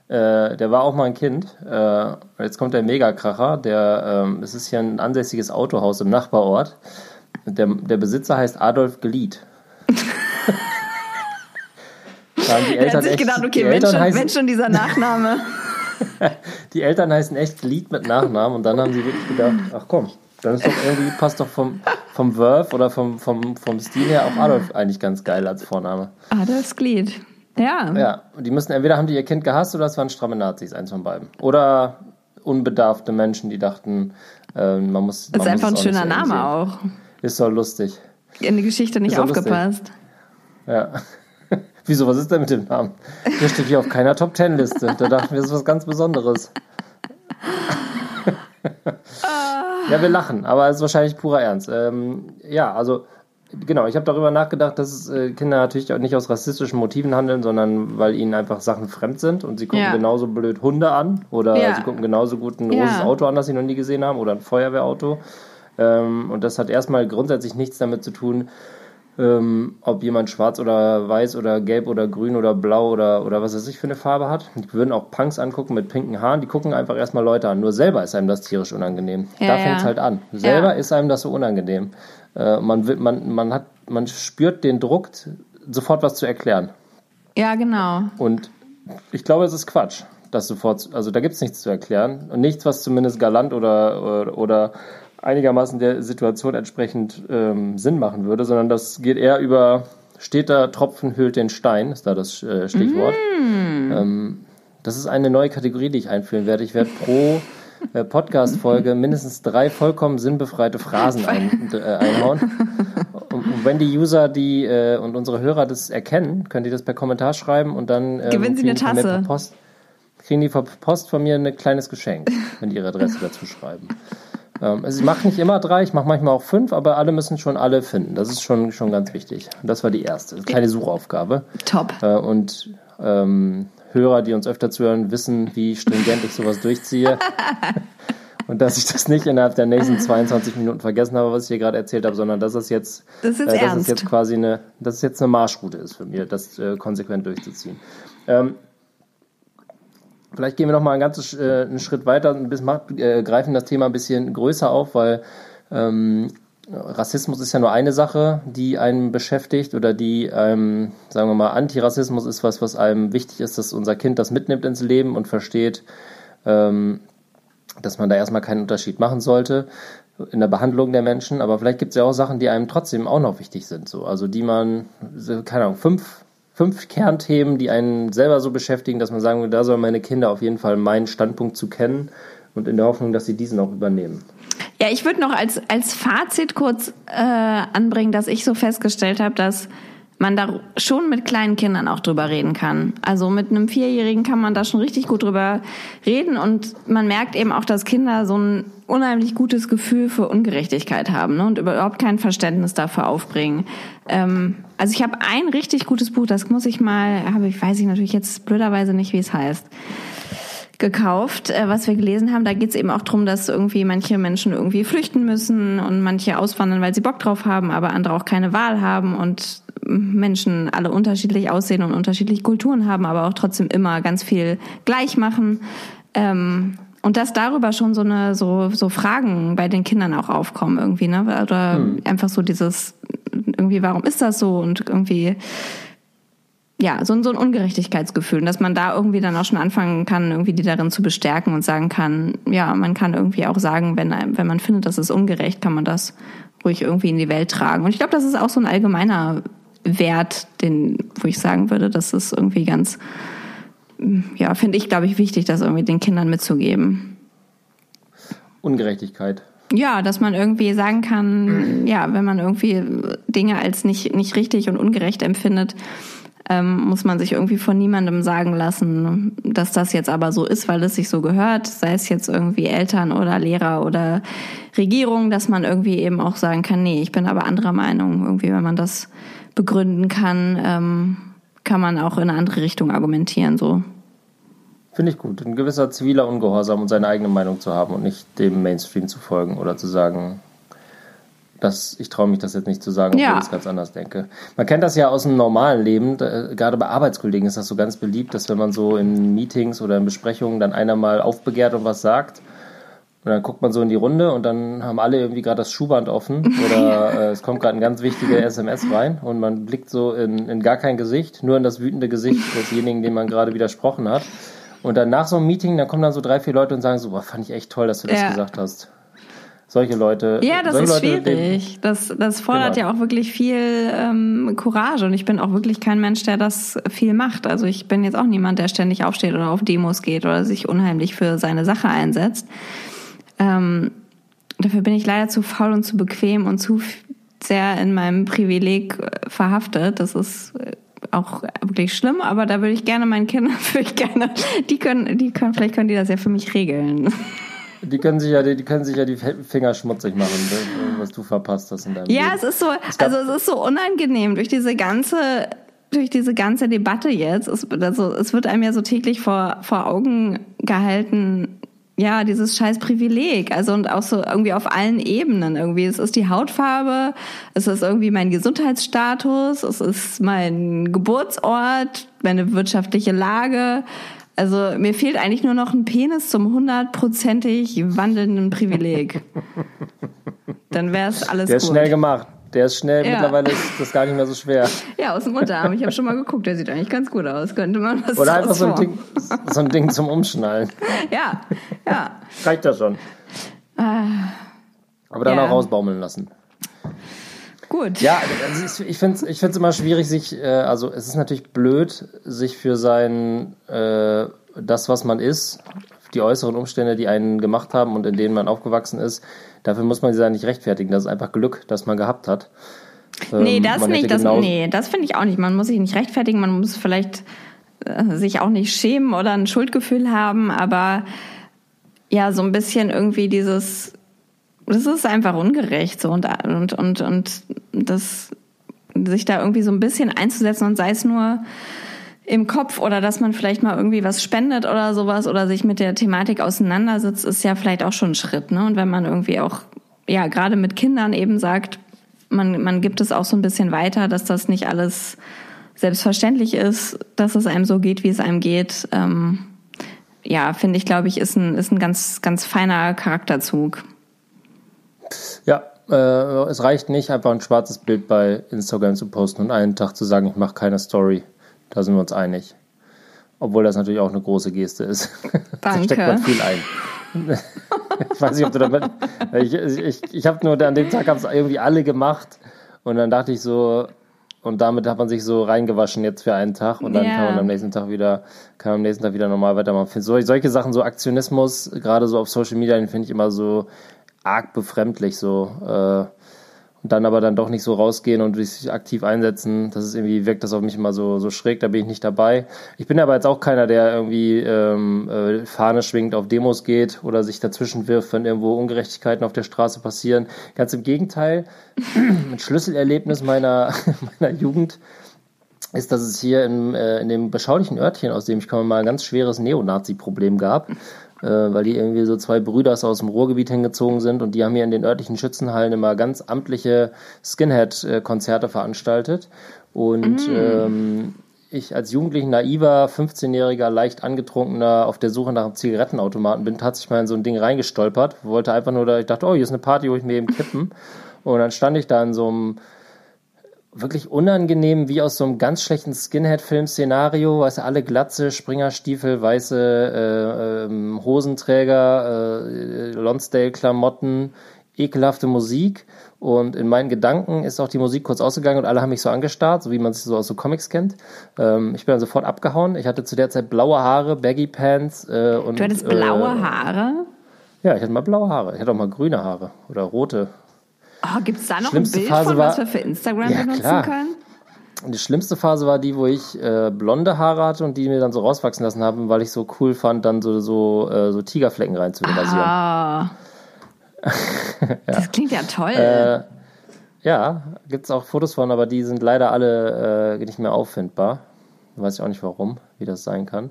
Äh, der war auch mal ein Kind. Äh, jetzt kommt der Megakracher. Der, ähm, es ist hier ein ansässiges Autohaus im Nachbarort. Der, der Besitzer heißt Adolf Glied. da haben die Eltern hat sich echt, gedacht, okay, wenn schon, heißen, wenn schon dieser Nachname. Die Eltern heißen echt Glied mit Nachnamen und dann haben sie wirklich gedacht, ach komm, dann ist doch irgendwie, passt doch vom, vom Verb oder vom, vom, vom Stil her auch Adolf eigentlich ganz geil als Vorname. Adolfs Glied. Ja. Ja, und die müssen entweder haben die ihr Kind gehasst oder es waren stramme Nazis, eins von beiden. Oder unbedarfte Menschen, die dachten, äh, man muss. Das ist einfach ein schöner Name auch. Ist doch lustig. In die Geschichte nicht aufgepasst. Lustig. Ja. Wieso, was ist denn mit dem Namen? Der steht hier auf keiner Top Ten Liste. Da dachten wir, das ist was ganz Besonderes. ja, wir lachen, aber es ist wahrscheinlich purer Ernst. Ähm, ja, also genau, ich habe darüber nachgedacht, dass äh, Kinder natürlich auch nicht aus rassistischen Motiven handeln, sondern weil ihnen einfach Sachen fremd sind und sie gucken ja. genauso blöd Hunde an oder ja. sie gucken genauso gut ein ja. rotes Auto an, das sie noch nie gesehen haben oder ein Feuerwehrauto. Ähm, und das hat erstmal grundsätzlich nichts damit zu tun, ähm, ob jemand schwarz oder weiß oder gelb oder grün oder blau oder, oder was weiß ich für eine Farbe hat. Die würden auch Punks angucken mit pinken Haaren, die gucken einfach erstmal Leute an. Nur selber ist einem das tierisch unangenehm. Ja, da fängt es halt an. Selber ist einem das so unangenehm. Äh, man, will, man, man, hat, man spürt den Druck, sofort was zu erklären. Ja, genau. Und ich glaube, es ist Quatsch, das sofort, also da gibt es nichts zu erklären und nichts, was zumindest galant oder, oder, oder einigermaßen der Situation entsprechend ähm, Sinn machen würde, sondern das geht eher über steter Tropfen hüllt den Stein, ist da das äh, Stichwort. Mm. Ähm, das ist eine neue Kategorie, die ich einführen werde. Ich werde pro äh, Podcast-Folge mindestens drei vollkommen sinnbefreite Phrasen ein, äh, einhauen. Und, und, wenn die User die äh, und unsere Hörer das erkennen, können die das per Kommentar schreiben und dann ähm, gewinnen sie eine Tasse. Post, kriegen die per Post von mir ein kleines Geschenk, wenn die ihre Adresse dazu schreiben. Ähm, also ich mache nicht immer drei, ich mache manchmal auch fünf, aber alle müssen schon alle finden. Das ist schon, schon ganz wichtig. Das war die erste. Keine Suchaufgabe. Top. Äh, und ähm, Hörer, die uns öfter zuhören, wissen, wie stringent ich sowas durchziehe. Und dass ich das nicht innerhalb der nächsten 22 Minuten vergessen habe, was ich hier gerade erzählt habe, sondern dass es jetzt, das ist, äh, dass es jetzt quasi eine, dass es jetzt eine Marschroute ist für mich, das äh, konsequent durchzuziehen. Ähm, vielleicht gehen wir noch mal einen ganzen äh, einen Schritt weiter und bis, äh, greifen das Thema ein bisschen größer auf, weil ähm, Rassismus ist ja nur eine Sache, die einen beschäftigt oder die, ähm, sagen wir mal, Antirassismus ist was, was einem wichtig ist, dass unser Kind das mitnimmt ins Leben und versteht, ähm, dass man da erstmal keinen Unterschied machen sollte in der Behandlung der Menschen. Aber vielleicht gibt es ja auch Sachen, die einem trotzdem auch noch wichtig sind. So. Also die man, keine Ahnung, fünf, fünf Kernthemen, die einen selber so beschäftigen, dass man sagen will, da sollen meine Kinder auf jeden Fall meinen Standpunkt zu kennen und in der Hoffnung, dass sie diesen auch übernehmen. Ja, ich würde noch als, als Fazit kurz äh, anbringen, dass ich so festgestellt habe, dass man da schon mit kleinen Kindern auch drüber reden kann. Also mit einem Vierjährigen kann man da schon richtig gut drüber reden und man merkt eben auch, dass Kinder so ein unheimlich gutes Gefühl für Ungerechtigkeit haben ne, und überhaupt kein Verständnis dafür aufbringen. Ähm, also ich habe ein richtig gutes Buch, das muss ich mal, habe ich weiß ich natürlich jetzt blöderweise nicht, wie es heißt gekauft, äh, was wir gelesen haben. Da geht es eben auch darum, dass irgendwie manche Menschen irgendwie flüchten müssen und manche auswandern, weil sie Bock drauf haben, aber andere auch keine Wahl haben und Menschen alle unterschiedlich aussehen und unterschiedliche Kulturen haben, aber auch trotzdem immer ganz viel gleich machen. Ähm, und dass darüber schon so eine so so Fragen bei den Kindern auch aufkommen irgendwie, ne? Oder hm. einfach so dieses irgendwie, warum ist das so und irgendwie ja, so, so ein Ungerechtigkeitsgefühl. Und dass man da irgendwie dann auch schon anfangen kann, irgendwie die darin zu bestärken und sagen kann, ja, man kann irgendwie auch sagen, wenn, wenn man findet, das ist ungerecht, kann man das ruhig irgendwie in die Welt tragen. Und ich glaube, das ist auch so ein allgemeiner Wert, den, wo ich sagen würde, das ist irgendwie ganz, ja, finde ich, glaube ich, wichtig, das irgendwie den Kindern mitzugeben. Ungerechtigkeit. Ja, dass man irgendwie sagen kann, ja, wenn man irgendwie Dinge als nicht, nicht richtig und ungerecht empfindet, ähm, muss man sich irgendwie von niemandem sagen lassen, dass das jetzt aber so ist, weil es sich so gehört, sei es jetzt irgendwie Eltern oder Lehrer oder Regierung, dass man irgendwie eben auch sagen kann, nee, ich bin aber anderer Meinung. Irgendwie, wenn man das begründen kann, ähm, kann man auch in eine andere Richtung argumentieren, so. Finde ich gut. Ein gewisser ziviler Ungehorsam und seine eigene Meinung zu haben und nicht dem Mainstream zu folgen oder zu sagen, das, ich traue mich das jetzt nicht zu sagen, obwohl ja. ich es ganz anders denke. Man kennt das ja aus dem normalen Leben, da, gerade bei Arbeitskollegen ist das so ganz beliebt, dass wenn man so in Meetings oder in Besprechungen dann einer mal aufbegehrt und was sagt, und dann guckt man so in die Runde und dann haben alle irgendwie gerade das Schuhband offen oder äh, es kommt gerade ein ganz wichtiger SMS rein und man blickt so in, in gar kein Gesicht, nur in das wütende Gesicht desjenigen, dem man gerade widersprochen hat. Und dann nach so einem Meeting, dann kommen dann so drei, vier Leute und sagen so, boah, fand ich echt toll, dass du das ja. gesagt hast solche Leute. Ja, das ist Leute, schwierig. Das, das fordert genau. ja auch wirklich viel ähm, Courage und ich bin auch wirklich kein Mensch, der das viel macht. Also ich bin jetzt auch niemand, der ständig aufsteht oder auf Demos geht oder sich unheimlich für seine Sache einsetzt. Ähm, dafür bin ich leider zu faul und zu bequem und zu sehr in meinem Privileg äh, verhaftet. Das ist äh, auch wirklich schlimm, aber da würde ich gerne meinen Kindern, würde ich gerne, die können, die können, vielleicht können die das ja für mich regeln. Die können sich ja, die, die können sich ja die Finger schmutzig machen, ne, was du verpasst hast in deinem Ja, Leben. es ist so, also es ist so unangenehm durch diese ganze, durch diese ganze Debatte jetzt. Es, also, es wird einem ja so täglich vor, vor Augen gehalten, ja, dieses scheiß Privileg. Also und auch so irgendwie auf allen Ebenen irgendwie. Es ist die Hautfarbe, es ist irgendwie mein Gesundheitsstatus, es ist mein Geburtsort, meine wirtschaftliche Lage. Also mir fehlt eigentlich nur noch ein Penis zum hundertprozentig wandelnden Privileg. Dann wäre es alles Der ist gut. schnell gemacht. Der ist schnell, ja. mittlerweile ist das gar nicht mehr so schwer. Ja, aus dem Unterarm. Ich habe schon mal geguckt, der sieht eigentlich ganz gut aus. Könnte man was Oder einfach so ein, Ding, so ein Ding zum Umschnallen. Ja, ja. Reicht das schon. Ah. Aber dann ja. auch rausbaumeln lassen. Gut. Ja, also ich finde es ich find's immer schwierig, sich, äh, also es ist natürlich blöd, sich für sein, äh, das, was man ist, die äußeren Umstände, die einen gemacht haben und in denen man aufgewachsen ist, dafür muss man sich ja nicht rechtfertigen. Das ist einfach Glück, das man gehabt hat. Ähm, nee, das nicht. Das, nee, das finde ich auch nicht. Man muss sich nicht rechtfertigen, man muss vielleicht äh, sich auch nicht schämen oder ein Schuldgefühl haben, aber ja, so ein bisschen irgendwie dieses das ist einfach ungerecht so und und und und das sich da irgendwie so ein bisschen einzusetzen und sei es nur im Kopf oder dass man vielleicht mal irgendwie was spendet oder sowas oder sich mit der Thematik auseinandersetzt, ist ja vielleicht auch schon ein Schritt, ne? Und wenn man irgendwie auch ja gerade mit Kindern eben sagt, man man gibt es auch so ein bisschen weiter, dass das nicht alles selbstverständlich ist, dass es einem so geht, wie es einem geht. Ähm, ja, finde ich, glaube ich, ist ein ist ein ganz ganz feiner Charakterzug. Ja, äh, es reicht nicht, einfach ein schwarzes Bild bei Instagram zu posten und einen Tag zu sagen, ich mache keine Story. Da sind wir uns einig. Obwohl das natürlich auch eine große Geste ist. Danke. da steckt man viel ein. ich weiß nicht, ob du damit. Ich, ich, ich habe nur an dem Tag es irgendwie alle gemacht und dann dachte ich so, und damit hat man sich so reingewaschen jetzt für einen Tag und dann yeah. kann man am nächsten Tag wieder, kann man am nächsten Tag wieder normal weitermachen. So, solche Sachen, so Aktionismus, gerade so auf Social Media, den finde ich immer so arg befremdlich so. Äh, und dann aber dann doch nicht so rausgehen und sich aktiv einsetzen. Das ist irgendwie, wirkt das auf mich immer so, so schräg, da bin ich nicht dabei. Ich bin aber jetzt auch keiner, der irgendwie ähm, äh, Fahne schwingt, auf Demos geht oder sich dazwischen wirft, wenn irgendwo Ungerechtigkeiten auf der Straße passieren. Ganz im Gegenteil, ein Schlüsselerlebnis meiner, meiner Jugend ist, dass es hier in, äh, in dem beschaulichen Örtchen, aus dem ich komme, mal ein ganz schweres Neonazi-Problem gab äh, weil die irgendwie so zwei Brüder aus dem Ruhrgebiet hingezogen sind und die haben hier in den örtlichen Schützenhallen immer ganz amtliche Skinhead-Konzerte veranstaltet. Und mm. ähm, ich als jugendlich naiver, 15-jähriger, leicht angetrunkener auf der Suche nach einem Zigarettenautomaten bin, tatsächlich mal in so ein Ding reingestolpert, wollte einfach nur, da ich dachte, oh, hier ist eine Party, wo ich mir eben kippen. Und dann stand ich da in so einem wirklich unangenehm, wie aus so einem ganz schlechten Skinhead-Film-Szenario, weißt du, alle Glatze, Springerstiefel, weiße äh, ähm, Hosenträger, äh, Lonsdale-Klamotten, ekelhafte Musik. Und in meinen Gedanken ist auch die Musik kurz ausgegangen und alle haben mich so angestarrt, so wie man es so aus so Comics kennt. Ähm, ich bin dann sofort abgehauen. Ich hatte zu der Zeit blaue Haare, Baggy Pants äh, und. Du hattest blaue äh, Haare? Ja, ich hatte mal blaue Haare. Ich hatte auch mal grüne Haare oder rote Oh, Gibt es da noch ein Bild Phase von, war, was wir für Instagram ja, benutzen klar. können? Die schlimmste Phase war die, wo ich äh, blonde Haare hatte und die mir dann so rauswachsen lassen haben, weil ich so cool fand, dann so, so, äh, so Tigerflecken reinzurasieren. Ah. ja. Das klingt ja toll. Äh, ja, gibt es auch Fotos von, aber die sind leider alle äh, nicht mehr auffindbar. Weiß ich auch nicht warum, wie das sein kann.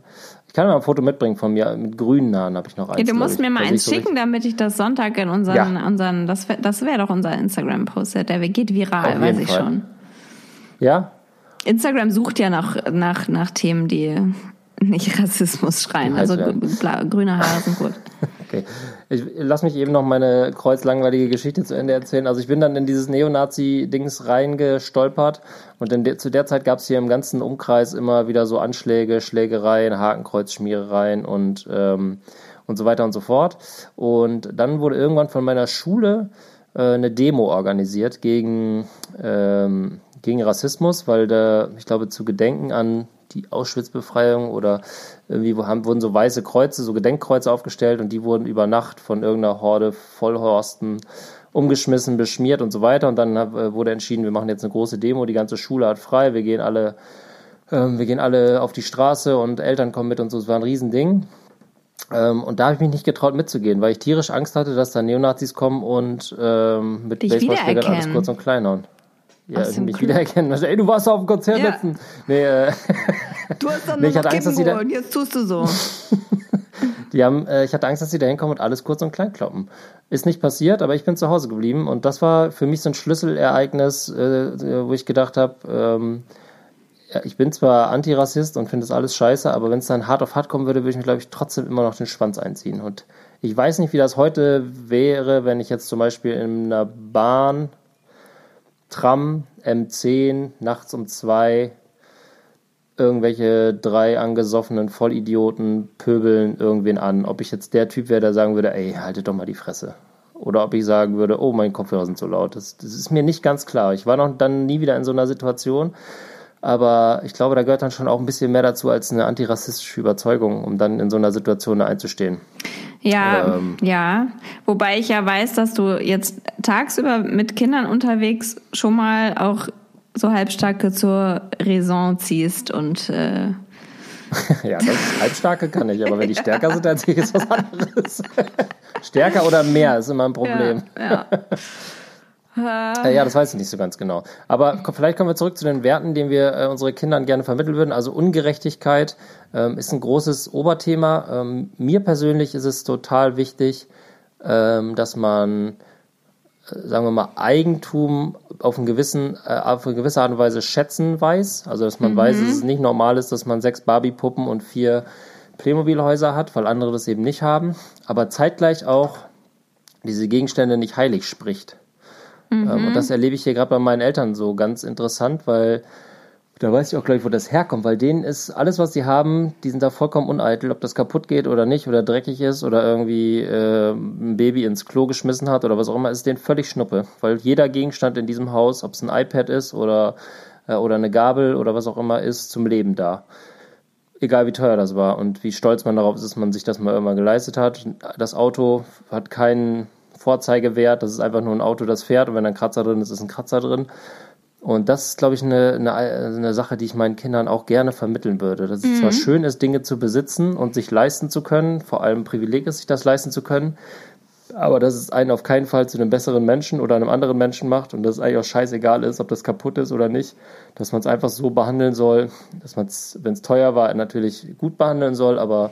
Ich kann mal ein Foto mitbringen von mir mit grünen Haaren, habe ich noch eins. Ja, du musst mir mal eins so schicken, damit ich das Sonntag in unseren, ja. unseren das, das wäre doch unser Instagram-Post, der geht viral, weiß ich Fall. schon. Ja? Instagram sucht ja nach, nach, nach Themen, die nicht Rassismus schreien. Also grüne Haare sind gut. Okay. Ich lass mich eben noch meine kreuzlangweilige Geschichte zu Ende erzählen. Also ich bin dann in dieses Neonazi-Dings reingestolpert und de zu der Zeit gab es hier im ganzen Umkreis immer wieder so Anschläge, Schlägereien, Hakenkreuzschmierereien und, ähm, und so weiter und so fort. Und dann wurde irgendwann von meiner Schule äh, eine Demo organisiert gegen, ähm, gegen Rassismus, weil da, ich glaube, zu gedenken an die Auschwitz-Befreiung oder irgendwie haben, wurden so weiße Kreuze, so Gedenkkreuze aufgestellt und die wurden über Nacht von irgendeiner Horde Vollhorsten umgeschmissen, beschmiert und so weiter. Und dann äh, wurde entschieden, wir machen jetzt eine große Demo, die ganze Schule hat frei, wir gehen alle, ähm, wir gehen alle auf die Straße und Eltern kommen mit und so. Es war ein Riesending. Ähm, und da habe ich mich nicht getraut mitzugehen, weil ich tierisch Angst hatte, dass da Neonazis kommen und ähm, mit Baseballschlägern alles kurz und klein hauen ja, mich Glück. wiedererkennen. Ey, du warst auf dem Konzert ja. letzten. Nee, äh, du hast dann nee, nur noch Angst, dass da, und jetzt tust du so. die haben, äh, ich hatte Angst, dass sie da hinkommen und alles kurz und klein kloppen. Ist nicht passiert, aber ich bin zu Hause geblieben und das war für mich so ein Schlüsselereignis, äh, wo ich gedacht habe, ähm, ich bin zwar Antirassist und finde das alles scheiße, aber wenn es dann hart auf hart kommen würde, würde ich mir, glaube ich, trotzdem immer noch den Schwanz einziehen. Und ich weiß nicht, wie das heute wäre, wenn ich jetzt zum Beispiel in einer Bahn Tram, M10, nachts um zwei, irgendwelche drei angesoffenen Vollidioten pöbeln irgendwen an. Ob ich jetzt der Typ wäre, der sagen würde, ey, haltet doch mal die Fresse. Oder ob ich sagen würde, oh, meine Kopfhörer sind so laut. Das, das ist mir nicht ganz klar. Ich war noch dann nie wieder in so einer Situation. Aber ich glaube, da gehört dann schon auch ein bisschen mehr dazu als eine antirassistische Überzeugung, um dann in so einer Situation einzustehen. Ja, ähm, ja. Wobei ich ja weiß, dass du jetzt tagsüber mit Kindern unterwegs schon mal auch so Halbstarke zur Raison ziehst und äh ja, das Halbstarke kann ich, aber wenn die stärker sind als ich, ist was anderes. stärker oder mehr ist immer ein Problem. Ja, ja. Äh, ja, das weiß ich nicht so ganz genau. Aber vielleicht kommen wir zurück zu den Werten, den wir äh, unsere Kindern gerne vermitteln würden. Also Ungerechtigkeit ähm, ist ein großes Oberthema. Ähm, mir persönlich ist es total wichtig, ähm, dass man, äh, sagen wir mal, Eigentum auf, einen gewissen, äh, auf eine gewisse Art und Weise schätzen weiß. Also dass man mhm. weiß, dass es nicht normal ist, dass man sechs Barbie-Puppen und vier Playmobil-Häuser hat, weil andere das eben nicht haben. Aber zeitgleich auch diese Gegenstände nicht heilig spricht. Mhm. Ähm, und das erlebe ich hier gerade bei meinen Eltern so ganz interessant, weil da weiß ich auch gleich, wo das herkommt, weil denen ist alles, was sie haben, die sind da vollkommen uneitel, ob das kaputt geht oder nicht oder dreckig ist oder irgendwie äh, ein Baby ins Klo geschmissen hat oder was auch immer, ist denen völlig schnuppe, weil jeder Gegenstand in diesem Haus, ob es ein iPad ist oder, äh, oder eine Gabel oder was auch immer ist, zum Leben da. Egal wie teuer das war und wie stolz man darauf ist, dass man sich das mal irgendwann geleistet hat. Das Auto hat keinen Vorzeigewert. Das ist einfach nur ein Auto, das fährt und wenn ein Kratzer drin ist, ist ein Kratzer drin. Und das ist, glaube ich, eine, eine, eine Sache, die ich meinen Kindern auch gerne vermitteln würde. Dass es zwar schön ist, Dinge zu besitzen und sich leisten zu können, vor allem Privileg ist, sich das leisten zu können, aber dass es einen auf keinen Fall zu einem besseren Menschen oder einem anderen Menschen macht und dass es eigentlich auch scheißegal ist, ob das kaputt ist oder nicht, dass man es einfach so behandeln soll, dass man es, wenn es teuer war, natürlich gut behandeln soll, aber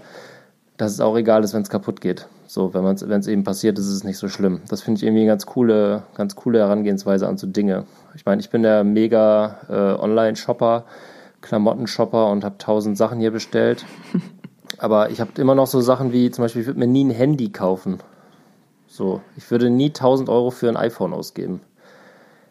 dass es auch egal ist, wenn es kaputt geht. So, wenn es wenn es eben passiert, ist es nicht so schlimm. Das finde ich irgendwie eine ganz coole, ganz coole Herangehensweise an so Dinge. Ich meine, ich bin der mega äh, Online-Shopper, Klamottenshopper und habe tausend Sachen hier bestellt. Aber ich habe immer noch so Sachen wie, zum Beispiel, ich würde mir nie ein Handy kaufen. So, ich würde nie 1000 Euro für ein iPhone ausgeben.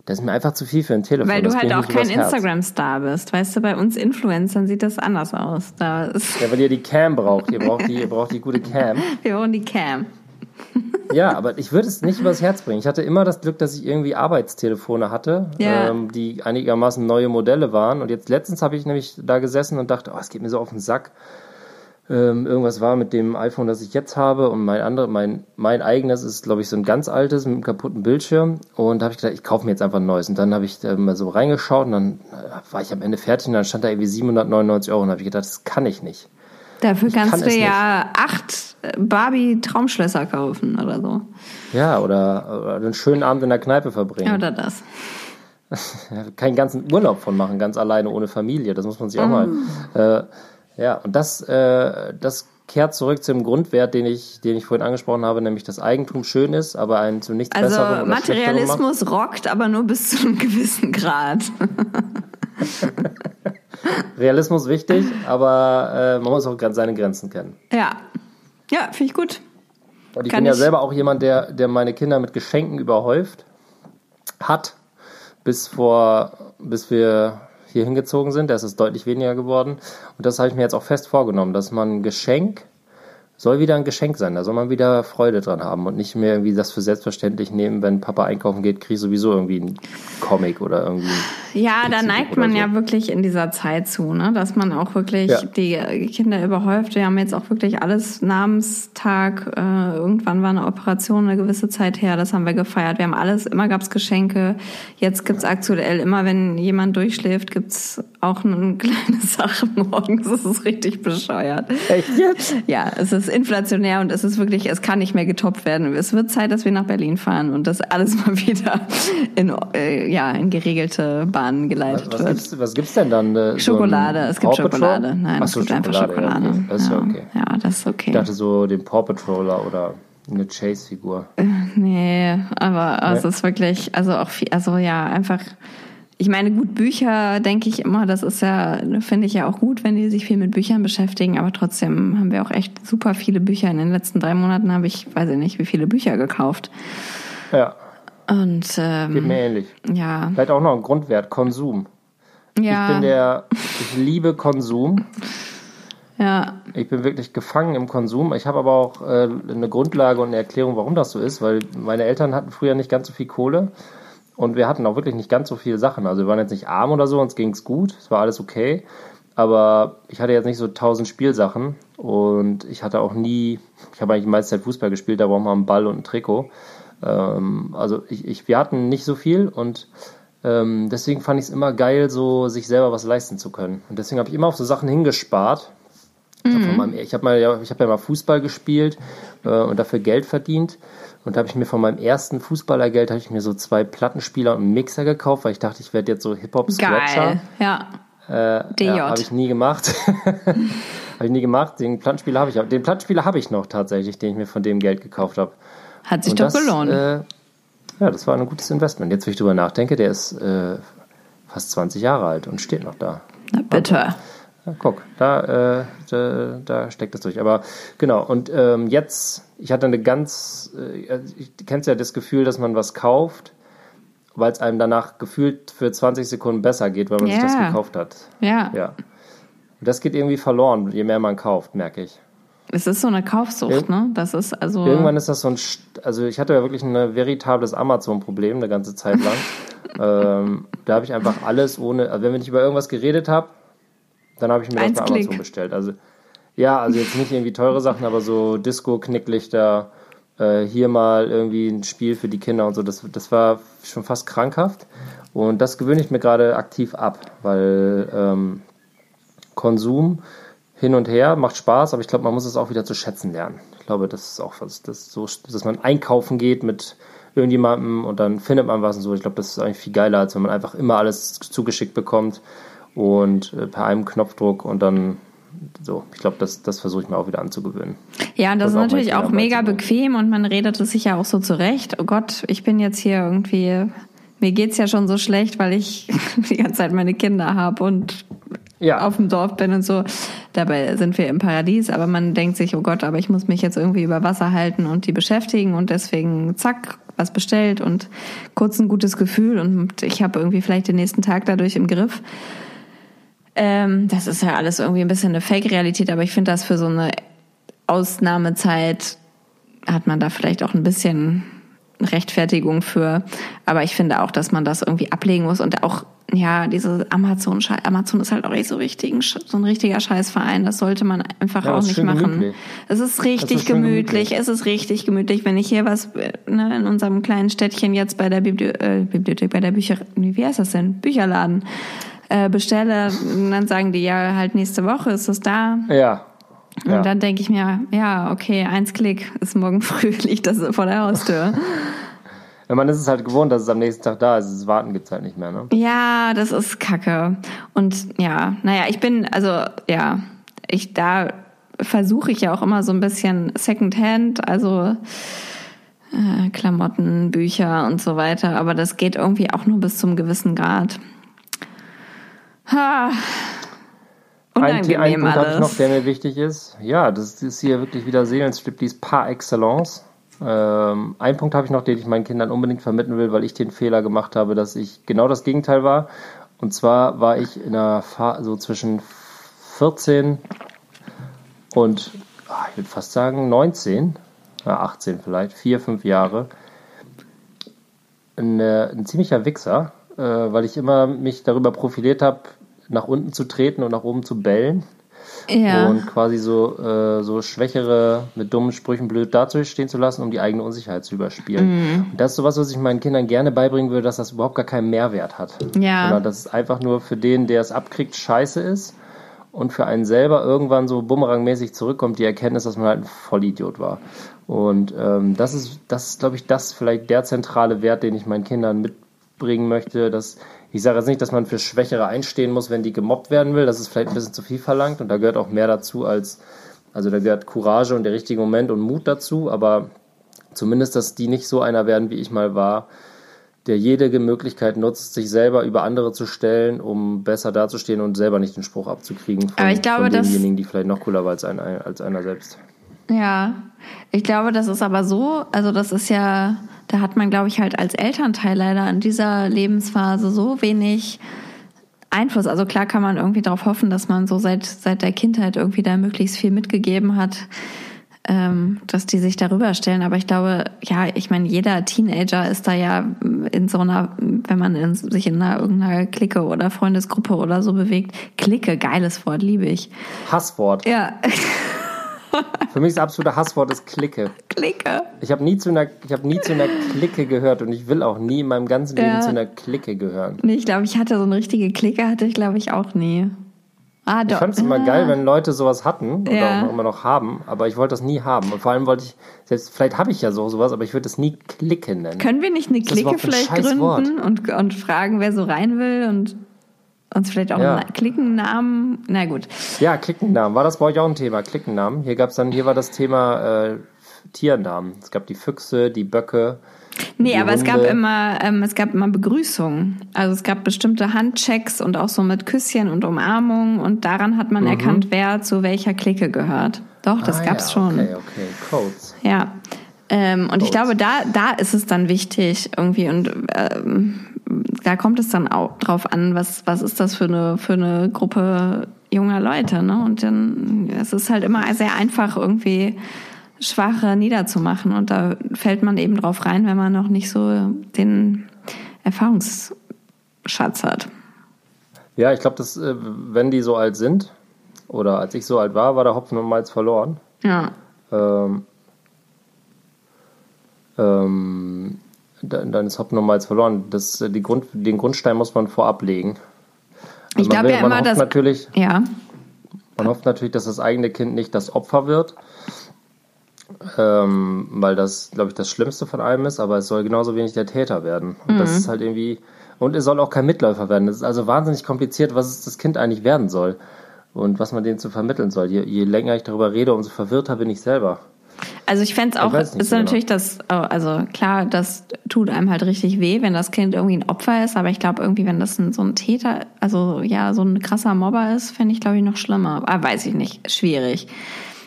Das ist mir einfach zu viel für ein Telefon. Weil du das halt auch kein. Instagram-Star bist. Weißt du, bei uns Influencern sieht das anders aus. Da ist, Ja, weil ihr die Cam braucht. Ihr braucht die, ihr braucht die gute Cam. wir brauchen die Cam. Ja, aber ich würde es nicht übers Herz bringen. Ich hatte immer das Glück, dass ich irgendwie Arbeitstelefone hatte, Ja. ähm, die einigermaßen neue Modelle waren. Und jetzt letztens habe ich nämlich da gesessen und dachte, oh, es geht mir so auf den Sack. Ähm, irgendwas war mit dem iPhone, das ich jetzt habe und mein andere, mein, mein eigenes ist, glaube ich, so ein ganz altes mit einem kaputten Bildschirm. Und da habe ich gedacht, ich kaufe mir jetzt einfach ein neues. Und dann habe ich da mal so reingeschaut und dann äh, war ich am Ende fertig und dann stand da irgendwie 799 Euro und habe ich gedacht, das kann ich nicht. Dafür kannst kann du ja acht Barbie-Traumschlösser kaufen oder so. Ja, oder, oder einen schönen Abend in der Kneipe verbringen. Oder das. Keinen ganzen Urlaub von machen, ganz alleine ohne Familie. Das muss man sich auch mal. Äh, ja, und das, äh, das kehrt zurück zum Grundwert, den ich, den ich vorhin angesprochen habe, nämlich dass Eigentum schön ist, aber einen zu nichts Also besseren oder schlechteren macht. Materialismus rockt, aber nur bis zu einem gewissen Grad. Realismus wichtig, aber äh, man muss auch seine Grenzen kennen. Ja. Ja, finde ich gut. Und ich Kann bin ja ich- selber auch jemand, der, der meine Kinder mit Geschenken überhäuft hat, bis vor, bis wir hier hingezogen sind. Da ist deutlich weniger geworden. Und das habe ich mir jetzt auch fest vorgenommen, dass man ein Geschenk soll wieder ein Geschenk sein. Da soll man wieder Freude dran haben und nicht mehr irgendwie das für selbstverständlich nehmen, wenn Papa einkaufen geht, kriege ich sowieso irgendwie einen Comic oder irgendwie. Ja, da neigt man so. ja wirklich in dieser Zeit zu, ne? dass man auch wirklich Ja. die Kinder überhäuft. Wir haben jetzt auch wirklich alles Namenstag. Äh, irgendwann war eine Operation eine gewisse Zeit her. Das haben wir gefeiert. Wir haben alles, immer gab's Geschenke. Jetzt gibt's aktuell immer, wenn jemand durchschläft, gibt's auch eine kleine Sache morgens. Das ist richtig bescheuert. Echt jetzt? Ja, es ist inflationär und es ist wirklich, es kann nicht mehr getoppt werden. Es wird Zeit, dass wir nach Berlin fahren und das alles mal wieder in, äh, ja, in geregelte Bahnen geleitet Was wird. gibt's, was gibt's denn dann? Äh, so Schokolade, ein es gibt Paw Patrol? Schokolade. Nein, Ach es so, gibt einfach Schokolade, ja, Schokolade. okay. Das ist ja okay. ja, das ist okay. Ich dachte so den Paw Patroller oder eine Chase-Figur. Nee, aber es ist wirklich, also auch viel, also ja, einfach. Ich meine, gut, Bücher denke ich immer, das ist ja, finde ich ja auch gut, wenn die sich viel mit Büchern beschäftigen, aber trotzdem haben wir auch echt super viele Bücher. In den letzten drei Monaten habe ich, weiß ich nicht, wie viele Bücher gekauft. Ja, Und geht ähm, mir ähnlich. ja, Vielleicht auch noch ein Grundwert, Konsum. ja, Ich bin der, ich liebe Konsum. ja, Ich bin wirklich gefangen im Konsum. Ich habe aber auch äh, eine Grundlage und eine Erklärung, warum das so ist, weil meine Eltern hatten früher nicht ganz so viel Kohle und wir hatten auch wirklich nicht ganz so viele Sachen. Also wir waren jetzt nicht arm oder so, uns ging es gut, es war alles okay. Aber ich hatte jetzt nicht so tausend Spielsachen und ich hatte auch nie, ich habe eigentlich die meiste Zeit Fußball gespielt, da braucht man einen Ball und ein Trikot. Ähm, also ich, ich, wir hatten nicht so viel und ähm, deswegen fand ich es immer geil, so sich selber was leisten zu können. Und deswegen habe ich immer auf so Sachen hingespart. Ich habe meinem- ich habe mal, ja, ich habe ja mal Fußball gespielt äh, und dafür Geld verdient. Und da habe ich mir von meinem ersten Fußballergeld habe ich mir so zwei Plattenspieler und einen Mixer gekauft, weil ich dachte, ich werde jetzt so Hip Hop Scratcher. geil, ja. Äh, DJ. Ja, habe ich nie gemacht. habe ich nie gemacht. Den Plattenspieler habe ich. Den Plattenspieler habe ich noch tatsächlich, den ich mir von dem Geld gekauft habe. Hat sich Und doch das, gelohnt. Äh, ja, das war ein gutes Investment. Jetzt, wo ich drüber nachdenke, der ist äh, fast 20 Jahre alt und steht noch da. Na bitte. Ja, guck, da, äh, da, da steckt es durch. Aber genau, und ähm, jetzt, ich hatte eine ganz, äh, also ich kennst ja das Gefühl, dass man was kauft, weil es einem danach gefühlt für 20 Sekunden besser geht, weil man sich das gekauft hat. Ja. Ja. Und das geht irgendwie verloren, je mehr man kauft, merke ich. Es ist so eine Kaufsucht, Ir- ne? Das ist also. Irgendwann ist das so ein, St- also ich hatte ja wirklich ein veritables Amazon-Problem eine ganze Zeit lang. ähm, da habe ich einfach alles ohne, also wenn ich über irgendwas geredet habe, dann habe ich mir das Eins bei Klick. Amazon bestellt. Also ja, also jetzt nicht irgendwie teure Sachen, aber so Disco, Knicklichter, äh, hier mal irgendwie ein Spiel für die Kinder und so. Das, das war schon fast krankhaft. Und das gewöhne ich mir gerade aktiv ab, weil ähm, Konsum hin und her macht Spaß, aber ich glaube, man muss es auch wieder zu schätzen lernen. Ich glaube, das ist auch was, das so, dass man einkaufen geht mit irgendjemandem und dann findet man was und so. Ich glaube, das ist eigentlich viel geiler, als wenn man einfach immer alles zugeschickt bekommt und äh, per einem Knopfdruck und dann so, ich glaube, das, das versuche ich mir auch wieder anzugewöhnen. Ja, und das, das ist natürlich auch, auch mega bequem und man redet es sich ja auch so zurecht. Oh Gott, ich bin jetzt hier irgendwie, mir geht's ja schon so schlecht, weil ich die ganze Zeit meine Kinder habe und ja. auf dem Dorf bin und so. Dabei sind wir im Paradies, aber man denkt sich, oh Gott, aber ich muss mich jetzt irgendwie über Wasser halten und die beschäftigen und deswegen zack, was bestellt und kurz ein gutes Gefühl und ich habe irgendwie vielleicht den nächsten Tag dadurch im Griff. Ähm, das ist ja alles irgendwie ein bisschen eine Fake-Realität, aber ich finde das für so eine Ausnahmezeit hat man da vielleicht auch ein bisschen Rechtfertigung für. Aber ich finde auch, dass man das irgendwie ablegen muss und auch, ja, diese Amazon, Amazon ist halt auch nicht so richtig, so ein richtiger Scheißverein. Das sollte man einfach ja, auch nicht machen. Gemütlich. Es ist richtig ist gemütlich. gemütlich. Es ist richtig gemütlich. Wenn ich hier was, ne, in unserem kleinen Städtchen jetzt bei der Bibli äh, Bibliothek, bei der Bücher, wie heißt das denn? Bücherladen äh, bestelle, und dann sagen die ja halt nächste Woche ist es da. Ja. Und ja. dann denke ich mir, ja, okay, eins Klick, ist morgen früh, liegt das vor der Haustür. Ja, man ist es halt gewohnt, dass es am nächsten Tag da ist. Das Warten gibt's halt nicht mehr, ne? Ja, das ist kacke. Und ja, naja, ich bin, also ja, ich da versuche ich ja auch immer so ein bisschen Secondhand, also äh, Klamotten, Bücher und so weiter. Aber das geht irgendwie auch nur bis zum gewissen Grad. Ha. Unangenehm ein, Punkt habe ich noch, der mir wichtig ist. Ja, das ist hier wirklich wieder Seelenstriptease par excellence. Ähm, ein Punkt habe ich noch, den ich meinen Kindern unbedingt vermitteln will, weil ich den Fehler gemacht habe, dass ich genau das Gegenteil war. Und zwar war ich in einer Phase so zwischen 14 und ah, ich würde fast sagen 19, 18 vielleicht, vier, fünf Jahre, ein, ein ziemlicher Wichser, äh, weil ich immer mich darüber profiliert habe, nach unten zu treten und nach oben zu bellen. Ja. Und quasi so, äh, so Schwächere mit dummen Sprüchen blöd dazustehen zu lassen, um die eigene Unsicherheit zu überspielen. Mhm. Und das ist sowas, was ich meinen Kindern gerne beibringen würde, dass das überhaupt gar keinen Mehrwert hat. Ja. Sondern dass es einfach nur für den, der es abkriegt, scheiße ist. Und für einen selber irgendwann so bumerangmäßig zurückkommt, die Erkenntnis, dass man halt ein Vollidiot war. Und ähm, das ist, das ist, glaube ich, das vielleicht der zentrale Wert, den ich meinen Kindern mitbringen möchte, dass ich sage jetzt nicht, dass man für Schwächere einstehen muss, wenn die gemobbt werden will. Das ist vielleicht ein bisschen zu viel verlangt und da gehört auch mehr dazu als, also da gehört Courage und der richtige Moment und Mut dazu, aber zumindest, dass die nicht so einer werden, wie ich mal war, der jede Möglichkeit nutzt, sich selber über andere zu stellen, um besser dazustehen und selber nicht den Spruch abzukriegen von, glaube, von denjenigen, die vielleicht noch cooler war als, ein, als einer selbst. Ja, ich glaube, das ist aber so, also das ist ja da hat man, glaube ich, halt als Elternteil leider in dieser Lebensphase so wenig Einfluss. Also klar kann man irgendwie darauf hoffen, dass man so seit, seit der Kindheit irgendwie da möglichst viel mitgegeben hat, ähm, dass die sich darüber stellen. Aber ich glaube, ja, ich meine, jeder Teenager ist da ja in so einer, wenn man in, sich in einer irgendeiner Clique oder Freundesgruppe oder so bewegt. Clique, geiles Wort, liebe ich. Hasswort. Ja. Für mich ist das absolute Hasswort ist Clique. Clique. Ich habe nie zu einer, ich habe nie zu einer Clique gehört und ich will auch nie in meinem ganzen Leben ja. zu einer Clique gehören. Nee, ich glaube, ich hatte so eine richtige Clique, hatte ich glaube ich auch nie. Ah, ich fand es immer ah. geil, wenn Leute sowas hatten oder auch immer noch haben, aber ich wollte das nie haben. Und vor allem wollte ich, selbst vielleicht habe ich ja so sowas, aber ich würde das nie Clique nennen. Können wir nicht eine Clique vielleicht gründen und, und fragen, wer so rein will und uns vielleicht auch ja. einen Klickennamen. Na gut. Ja, Klickennamen. War das bei euch auch ein Thema? Klickennamen. Hier gab's dann, hier war das Thema äh, Tiernamen. Es gab die Füchse, die Böcke. Nee, aber Hunde. es gab immer, ähm, es gab immer Begrüßungen. Also es gab bestimmte Handchecks und auch so mit Küsschen und Umarmung und daran hat man mhm. erkannt, wer zu welcher Clique gehört. Doch, das ah, gab's ja, schon. Okay, okay, Codes. Ja. Ähm, und Codes. ich glaube, da, da ist es dann wichtig irgendwie und ähm, da kommt es dann auch drauf an, was, was ist das für eine, für eine Gruppe junger Leute, ne? Und dann, es ist halt immer sehr einfach, irgendwie Schwache niederzumachen. Und da fällt man eben drauf rein, wenn man noch nicht so den Erfahrungsschatz hat. Ja, ich glaube, dass, äh, wenn die so alt sind, oder als ich so alt war, war der Hopfen und Malz verloren. Ja. Ähm, ähm, dann, dann ist Hopfen nochmals verloren. Das, die Grund, den Grundstein muss man vorab legen. Also ich glaube ja immer, dass natürlich, ja. Man hofft natürlich, dass das eigene Kind nicht das Opfer wird, ähm, weil das, glaube ich, das Schlimmste von allem ist, aber es soll genauso wenig der Täter werden. Und mhm. das ist halt irgendwie, und es soll auch kein Mitläufer werden. Es ist also wahnsinnig kompliziert, was das Kind eigentlich werden soll und was man denen zu vermitteln soll. Je, je länger ich darüber rede, umso verwirrter bin ich selber. Also ich fände es auch, ist genau. natürlich das, oh, also klar, das tut einem halt richtig weh, wenn das Kind irgendwie ein Opfer ist, aber ich glaube irgendwie, wenn das ein, so ein Täter, also ja, so ein krasser Mobber ist, fände ich glaube ich noch schlimmer. Aber ah, weiß ich nicht, schwierig.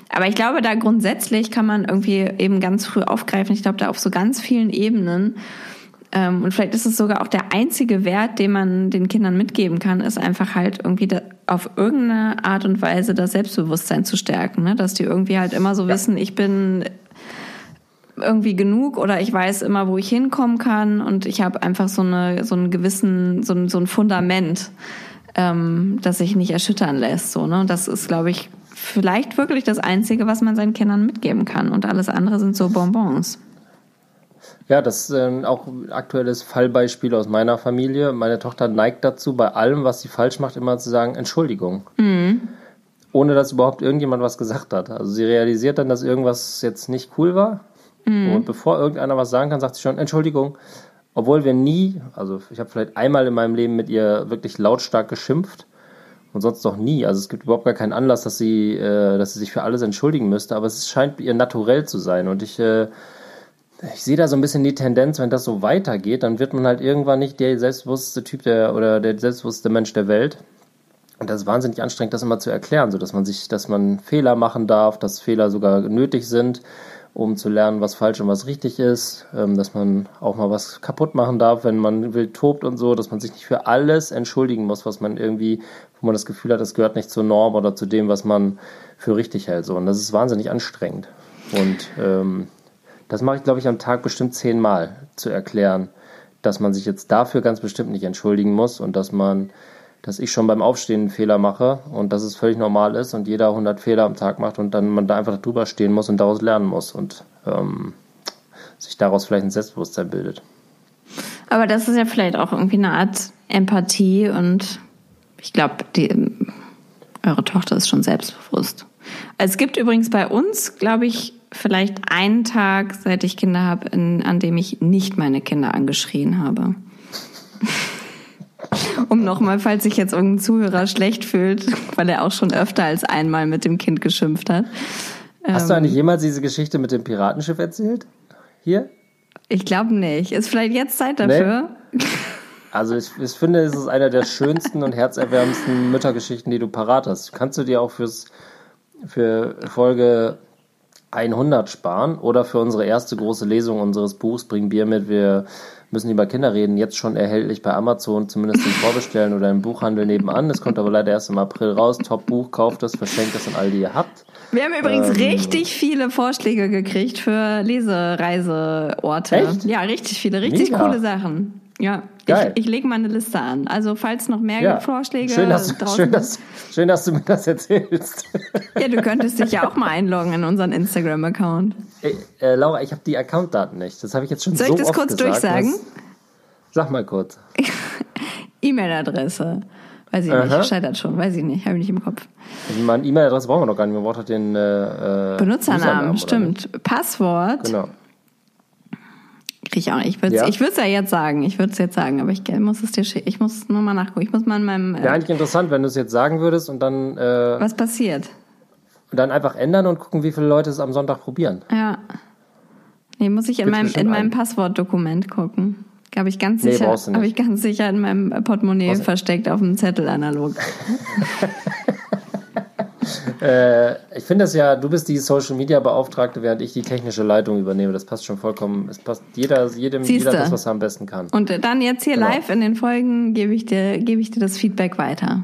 Aber ich glaube, da grundsätzlich kann man irgendwie eben ganz früh aufgreifen. Ich glaube, da auf so ganz vielen Ebenen. Ähm, und vielleicht ist es sogar auch der einzige Wert, den man den Kindern mitgeben kann, ist einfach halt irgendwie auf irgendeine Art und Weise das Selbstbewusstsein zu stärken. Ne? Dass die irgendwie halt immer so ja. wissen, ich bin irgendwie genug oder ich weiß immer, wo ich hinkommen kann und ich habe einfach so eine so einen gewissen so ein, so ein Fundament, ähm, das sich nicht erschüttern lässt. So ne, und das ist, glaube ich, vielleicht wirklich das Einzige, was man seinen Kindern mitgeben kann. Und alles andere sind so Bonbons. Ja, das ist äh, auch ein aktuelles Fallbeispiel aus meiner Familie. Meine Tochter neigt dazu, bei allem, was sie falsch macht, immer zu sagen, Entschuldigung. Mhm. Ohne dass überhaupt irgendjemand was gesagt hat. Also sie realisiert dann, dass irgendwas jetzt nicht cool war. Mhm. Und bevor irgendeiner was sagen kann, sagt sie schon, Entschuldigung. Obwohl wir nie, also ich habe vielleicht einmal in meinem Leben mit ihr wirklich lautstark geschimpft und sonst noch nie. Also es gibt überhaupt gar keinen Anlass, dass sie, äh, dass sie sich für alles entschuldigen müsste, aber es scheint ihr naturell zu sein. Und ich, äh, ich sehe da so ein bisschen die Tendenz, wenn das so weitergeht, dann wird man halt irgendwann nicht der selbstbewusste Typ der oder der selbstbewusste Mensch der Welt. Und das ist wahnsinnig anstrengend, das immer zu erklären, so dass man sich, dass man Fehler machen darf, dass Fehler sogar nötig sind um zu lernen, was falsch und was richtig ist, ähm, dass man auch mal was kaputt machen darf, wenn man wild tobt und so, dass man sich nicht für alles entschuldigen muss, was man irgendwie, wo man das Gefühl hat, das gehört nicht zur Norm oder zu dem, was man für richtig hält. So. Und das ist wahnsinnig anstrengend. Und ähm, das mache ich, glaube ich, am Tag bestimmt zehnmal zu erklären, dass man sich jetzt dafür ganz bestimmt nicht entschuldigen muss und dass man dass ich schon beim Aufstehen einen Fehler mache und dass es völlig normal ist und jeder 100 Fehler am Tag macht und dann man da einfach drüber stehen muss und daraus lernen muss und ähm, sich daraus vielleicht ein Selbstbewusstsein bildet. Aber das ist ja vielleicht auch irgendwie eine Art Empathie und ich glaube, eure Tochter ist schon selbstbewusst. Es gibt übrigens bei uns, glaube ich, vielleicht einen Tag, seit ich Kinder habe, an dem ich nicht meine Kinder angeschrien habe um nochmal, falls sich jetzt irgendein Zuhörer schlecht fühlt, weil er auch schon öfter als einmal mit dem Kind geschimpft hat. Hast ähm, du eigentlich jemals diese Geschichte mit dem Piratenschiff erzählt? Hier? Ich glaube nicht. Ist vielleicht jetzt Zeit dafür? Nee. Also ich, ich, finde, es ist einer der schönsten und herzerwärmendsten Müttergeschichten, die du parat hast. Kannst du dir auch fürs, für Folge 100 sparen oder für unsere erste große Lesung unseres Buchs Bring Bier mit, wir müssen über Kinder reden, jetzt schon erhältlich bei Amazon, zumindest im Vorbestellen oder im Buchhandel nebenan. Es kommt aber leider erst im April raus. Top Buch, kauft es, verschenkt es an all die ihr habt. Wir haben übrigens ähm, richtig viele Vorschläge gekriegt für Lesereiseorte. Echt? Ja, richtig viele, richtig Mega. coole Sachen. Ja, Geil. ich, ich lege mal eine Liste an. Also falls noch mehr ja. Vorschläge schön, dass, du, schön, dass, schön, dass du mir das erzählst. Ja, du könntest dich ja auch mal einloggen in unseren Instagram-Account. Äh, Laura, ich habe die Accountdaten nicht. Das habe ich jetzt schon Soll so oft gesagt. Soll ich das kurz gesagt, durchsagen? Sag mal kurz. E-Mail-Adresse. Weiß ich Aha. nicht, scheitert schon, weiß ich nicht, habe ich nicht im Kopf. Also meine E-Mail-Adresse brauchen wir noch gar nicht, wir brauchen den äh, äh Benutzernamen, stimmt. Passwort. Genau. Krieg ich auch nicht. Ich würde es ja. ja jetzt sagen. Ich würde es jetzt sagen, aber ich muss es dir schicken. Ich muss nur mal nachgucken. Ich muss mal in meinem. Äh Wäre eigentlich interessant, wenn du es jetzt sagen würdest und dann. Äh, Was passiert? Und dann einfach ändern und gucken, wie viele Leute es am Sonntag probieren. Ja. Nee, muss ich in meinem, in meinem Passwortdokument gucken. Habe ich ganz sicher, nee, habe ich ganz sicher in meinem Portemonnaie versteckt auf dem Zettel analog. äh, ich finde das ja, du bist die Social Media Beauftragte, während ich die technische Leitung übernehme. Das passt schon vollkommen. Es passt jeder, jedem, Siehste. jeder das, was er am besten kann. Und dann jetzt hier genau. live in den Folgen gebe ich dir, gebe ich dir das Feedback weiter.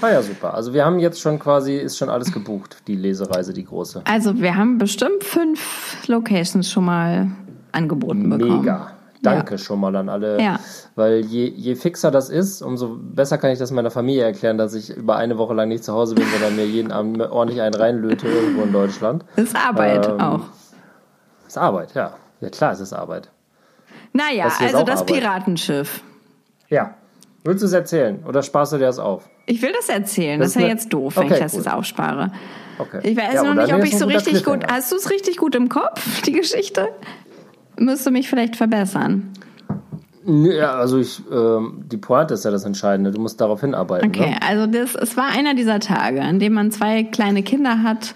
Ah ja, super. Also wir haben jetzt schon quasi, ist schon alles gebucht, die Lesereise, die große. Also wir haben bestimmt fünf Locations schon mal angeboten bekommen. Mega. Danke ja. schon mal an alle. Ja. Weil je, je fixer das ist, umso besser kann ich das meiner Familie erklären, dass ich über eine Woche lang nicht zu Hause bin, sondern mir jeden Abend ordentlich einen reinlöte irgendwo in Deutschland. Ist Arbeit ähm, auch. Ist Arbeit, ja. Ja, klar, es ist Arbeit. Naja, Das also das Arbeit. Piratenschiff. Ja. Willst du es erzählen oder sparst du dir das auf? Ich will das erzählen. Das Das, ist ja eine- jetzt doof, wenn Okay, ich das gut. jetzt aufspare. Okay. Ich weiß Ja, noch nicht, ob ich so richtig gut. Hast du es richtig gut im Kopf, die Geschichte? Müsste mich vielleicht verbessern. Ja, also ich, ähm, die Pointe ist ja das Entscheidende. Du musst darauf hinarbeiten. Okay, Ne? also das, es war einer dieser Tage, an dem man zwei kleine Kinder hat.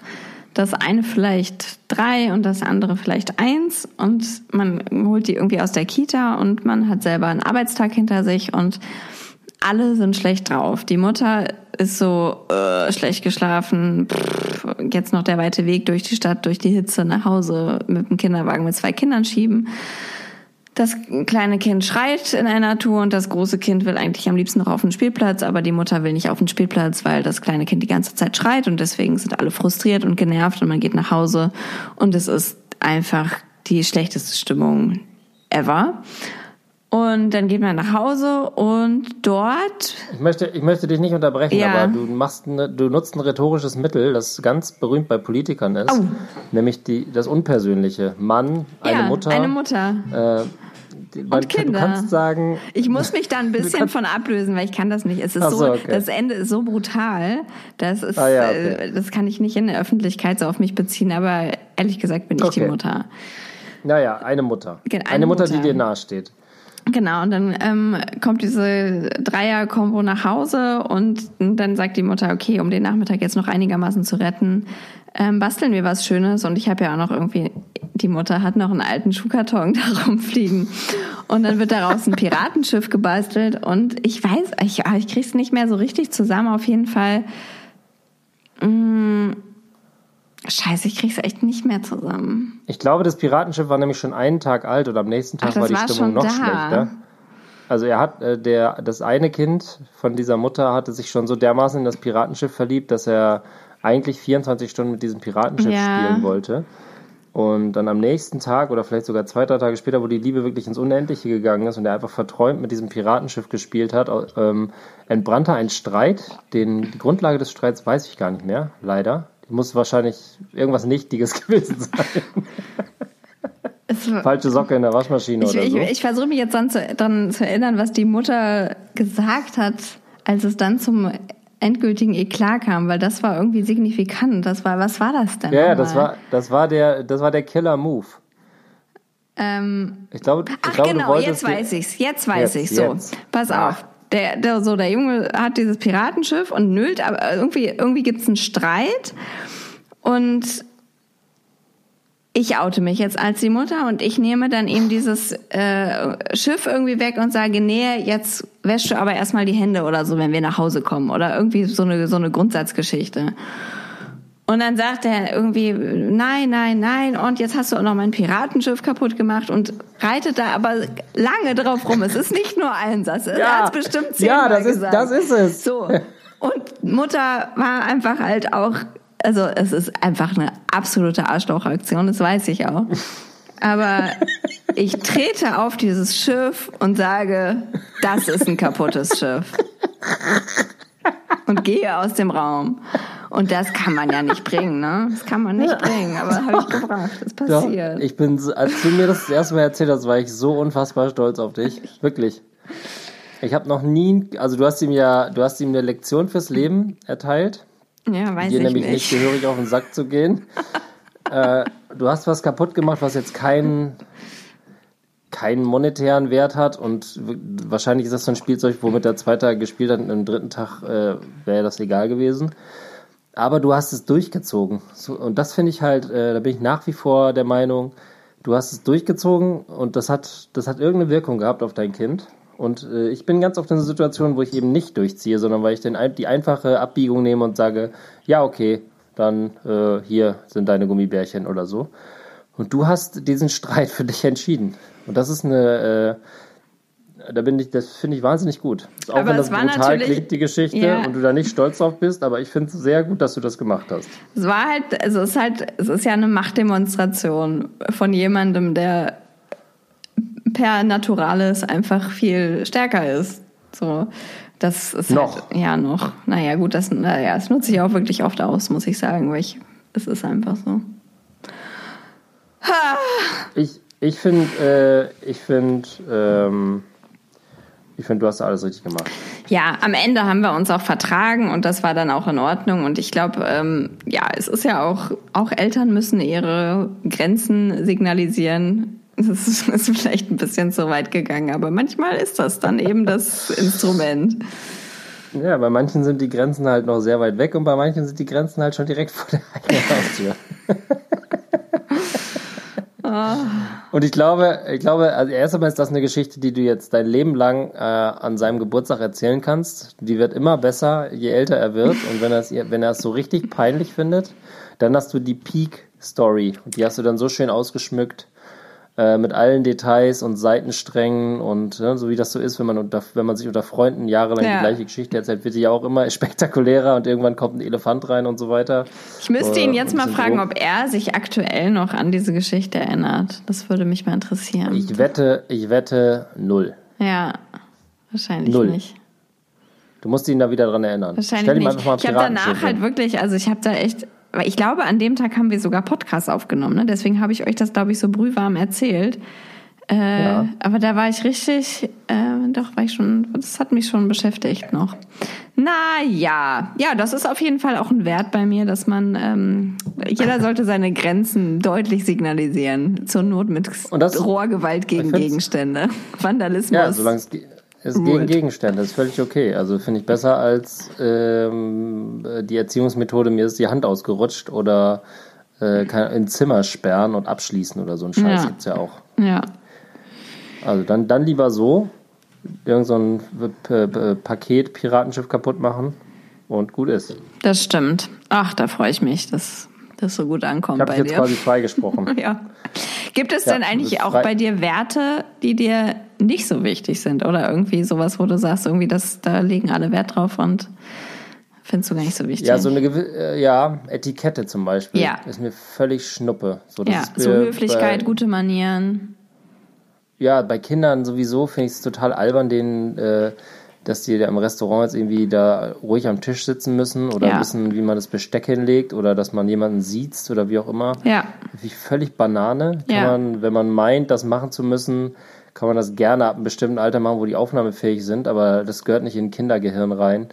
Das eine vielleicht drei und das andere vielleicht eins. Und man holt die irgendwie aus der Kita und man hat selber einen Arbeitstag hinter sich und alle sind schlecht drauf. Die Mutter ist so äh, schlecht geschlafen. Pff, jetzt noch der weite Weg durch die Stadt, durch die Hitze nach Hause mit dem Kinderwagen mit zwei Kindern schieben. Das kleine Kind schreit in einer Tour und das große Kind will eigentlich am liebsten noch auf den Spielplatz, aber die Mutter will nicht auf den Spielplatz, weil das kleine Kind die ganze Zeit schreit und deswegen sind alle frustriert und genervt und man geht nach Hause und es ist einfach die schlechteste Stimmung ever. Und dann geht man nach Hause und dort Ich, möchte, ich möchte dich nicht unterbrechen, Ja. aber du, machst eine, du nutzt ein rhetorisches Mittel, das ganz berühmt bei Politikern ist. Oh. Nämlich die, das Unpersönliche. Mann, eine ja, Mutter. eine Mutter. Äh, die- man, Kinder. Du kannst sagen, Ich muss mich da ein bisschen von ablösen, weil ich kann das nicht. Es ist so, so, okay. das Ende ist so brutal, das ist, Ah, ja, okay. äh, das kann ich nicht in der Öffentlichkeit so auf mich beziehen, aber ehrlich gesagt bin ich die Okay. Mutter. naja, eine Mutter. Genau, eine, eine Mutter, Mutter. die dir nahesteht. Genau, und dann ähm, kommt diese Dreier-Kombo nach Hause und dann sagt die Mutter, okay, um den Nachmittag jetzt noch einigermaßen zu retten, ähm, basteln wir was Schönes. Und ich habe ja auch noch irgendwie, die Mutter hat noch einen alten Schuhkarton da rumfliegen. Und dann wird daraus ein Piratenschiff gebastelt und ich weiß, ich, ah, ich krieg's nicht mehr so richtig zusammen. Auf jeden Fall, mh, scheiße, ich krieg's echt nicht mehr zusammen. Ich glaube, das Piratenschiff war nämlich schon einen Tag alt und am nächsten Tag Ach, war die war Stimmung noch da. schlechter. Also er hat, äh, der, das eine Kind von dieser Mutter hatte sich schon so dermaßen in das Piratenschiff verliebt, dass er eigentlich 24 Stunden mit diesem Piratenschiff Ja. spielen wollte. Und dann am nächsten Tag oder vielleicht sogar zwei, drei Tage später, wo die Liebe wirklich ins Unendliche gegangen ist und er einfach verträumt mit diesem Piratenschiff gespielt hat, ähm, entbrannte ein Streit. Den, die Grundlage des Streits weiß ich gar nicht mehr, leider. Muss wahrscheinlich irgendwas Nichtiges gewesen sein. Falsche Socke in der Waschmaschine Ich, oder ich, so. ich versuche mich jetzt dann zu, dran zu erinnern, was die Mutter gesagt hat, als es dann zum endgültigen Eklat kam, weil das war irgendwie signifikant. Das war, was war das denn? ja, ja, das war, das war der, das war der Killer-Move. Ähm, Ich glaube, ich ach glaube, genau, jetzt weiß ich's. Jetzt weiß Jetzt, ich's. So, jetzt. pass Ah. auf. Der, der, so, der Junge hat dieses Piratenschiff und nüllt, aber irgendwie, irgendwie gibt's einen Streit und ich oute mich jetzt als die Mutter und ich nehme dann eben dieses äh, Schiff irgendwie weg und sage, nee, jetzt wäschst du aber erstmal die Hände oder so, wenn wir nach Hause kommen. Oder irgendwie so eine, so eine Grundsatzgeschichte. Und dann sagt er irgendwie, nein, nein, nein, und jetzt hast du auch noch mein Piratenschiff kaputt gemacht und reitet da aber lange drauf rum. Es ist nicht nur ein Satz, er Ja. hat bestimmt Ja, zehnmal das ist- das ist es. So. Und Mutter war einfach halt auch, also es ist einfach eine absolute Arschlochaktion, das weiß ich auch. Aber ich trete auf dieses Schiff und sage, das ist ein kaputtes Schiff. Und gehe aus dem Raum. Und das kann man ja nicht bringen, ne? Das kann man nicht bringen, aber habe ich gebracht. Das passiert. ich bin, als du mir das das erste Mal erzählt hast, war ich so unfassbar stolz auf dich. Wirklich. Ich habe noch nie, also du hast ihm ja, du hast ihm eine Lektion fürs Leben erteilt, ja, weiß dir ich nämlich nicht. nicht gehörig auf den Sack zu gehen. äh, du hast was kaputt gemacht, was jetzt keinen keinen monetären Wert hat und wahrscheinlich ist das so ein Spielzeug, womit der zweite gespielt hat und am dritten Tag äh, wäre das egal gewesen. Aber du hast es durchgezogen. So, und das finde ich halt, äh, da bin ich nach wie vor der Meinung, du hast es durchgezogen und das hat, das hat irgendeine Wirkung gehabt auf dein Kind. Und äh, ich bin ganz oft in einer Situation, wo ich eben nicht durchziehe, sondern weil ich den, die einfache Abbiegung nehme und sage, ja, okay, dann äh, hier sind deine Gummibärchen oder so. Und du hast diesen Streit für dich entschieden. Und das ist eine, äh, da bin ich, das finde ich wahnsinnig gut. Auch Aber wenn das brutal klingt, die Geschichte, Ja. und du da nicht stolz drauf bist, aber ich finde es sehr gut, dass du das gemacht hast. Es war halt, also es ist halt, es ist ja eine Machtdemonstration von jemandem, der per Naturalis einfach viel stärker ist. So, das ist Noch. halt, ja noch. Naja, gut, das, naja, das nutze ich auch wirklich oft aus, muss ich sagen, weil ich, es ist einfach so. Ich, Ich finde, äh, ich finde, ähm, ich finde, du hast alles richtig gemacht. Ja, am Ende haben wir uns auch vertragen und das war dann auch in Ordnung. Und ich glaube, ähm, ja, es ist ja auch, auch Eltern müssen ihre Grenzen signalisieren. Das ist, ist vielleicht ein bisschen zu weit gegangen, aber manchmal ist das dann eben das Instrument. Ja, bei manchen sind die Grenzen halt noch sehr weit weg und bei manchen sind die Grenzen halt schon direkt vor der eigenen Haustür. Und ich glaube, ich glaube, also erst einmal ist das eine Geschichte, die du jetzt dein Leben lang äh, an seinem Geburtstag erzählen kannst. Die wird immer besser, je älter er wird. Und wenn er es, wenn er es so richtig peinlich findet, dann hast du die Peak Story. Und die hast du dann so schön ausgeschmückt äh, mit allen Details und Seitensträngen und ne, so wie das so ist, wenn man unter, wenn man sich unter Freunden jahrelang ja. die gleiche Geschichte erzählt, wird die ja auch immer spektakulärer und irgendwann kommt ein Elefant rein und so weiter. Ich müsste ihn jetzt mal fragen, ob er sich aktuell noch an diese Geschichte erinnert. Das würde mich mal interessieren. Ich wette, ich wette null. Ja, wahrscheinlich null. nicht. Du musst ihn da wieder dran erinnern. Wahrscheinlich nicht. ich habe danach halt wirklich, also ich habe da echt ich glaube, an dem Tag haben wir sogar Podcasts aufgenommen. Ne? Deswegen habe ich euch das, glaube ich, so brühwarm erzählt. Äh, ja. Aber da war ich richtig, äh, doch war ich schon, das hat mich schon beschäftigt noch. Na ja, ja, das ist auf jeden Fall auch ein Wert bei mir, dass man, ähm, jeder sollte seine Grenzen deutlich signalisieren. Zur Not mit das, Rohrgewalt gegen Gegenstände, Vandalismus. Ja, solange es ist gegen Gegenstände, ist völlig okay. Also finde ich besser als ähm, die Erziehungsmethode, mir ist die Hand ausgerutscht oder äh, in Zimmer sperren und abschließen oder so ein Scheiß ja. gibt's ja auch. Ja. Also dann, dann lieber so, irgend so ein Paket Piratenschiff kaputt machen und gut ist. Das stimmt. Ach, da freue ich mich, dass das so gut ankommt ich bei jetzt dir. quasi freigesprochen. ja. Gibt es ja, denn eigentlich auch bei dir Werte, die dir nicht so wichtig sind oder irgendwie sowas, wo du sagst, irgendwie das, da legen alle Wert drauf und findest du gar nicht so wichtig? Ja, so eine äh, ja, Etikette zum Beispiel. Ja. Ist mir völlig schnuppe. So, ja, so Höflichkeit, bei, gute Manieren. Ja, bei Kindern sowieso finde ich es total albern, denen äh, dass die im Restaurant jetzt irgendwie da ruhig am Tisch sitzen müssen oder ja. wissen, wie man das Besteck hinlegt oder dass man jemanden sieht oder wie auch immer. Ja. Wie völlig Banane. Kann man, wenn man meint, das machen zu müssen, kann man das gerne ab einem bestimmten Alter machen, wo die aufnahmefähig sind, aber das gehört nicht in ein Kindergehirn rein.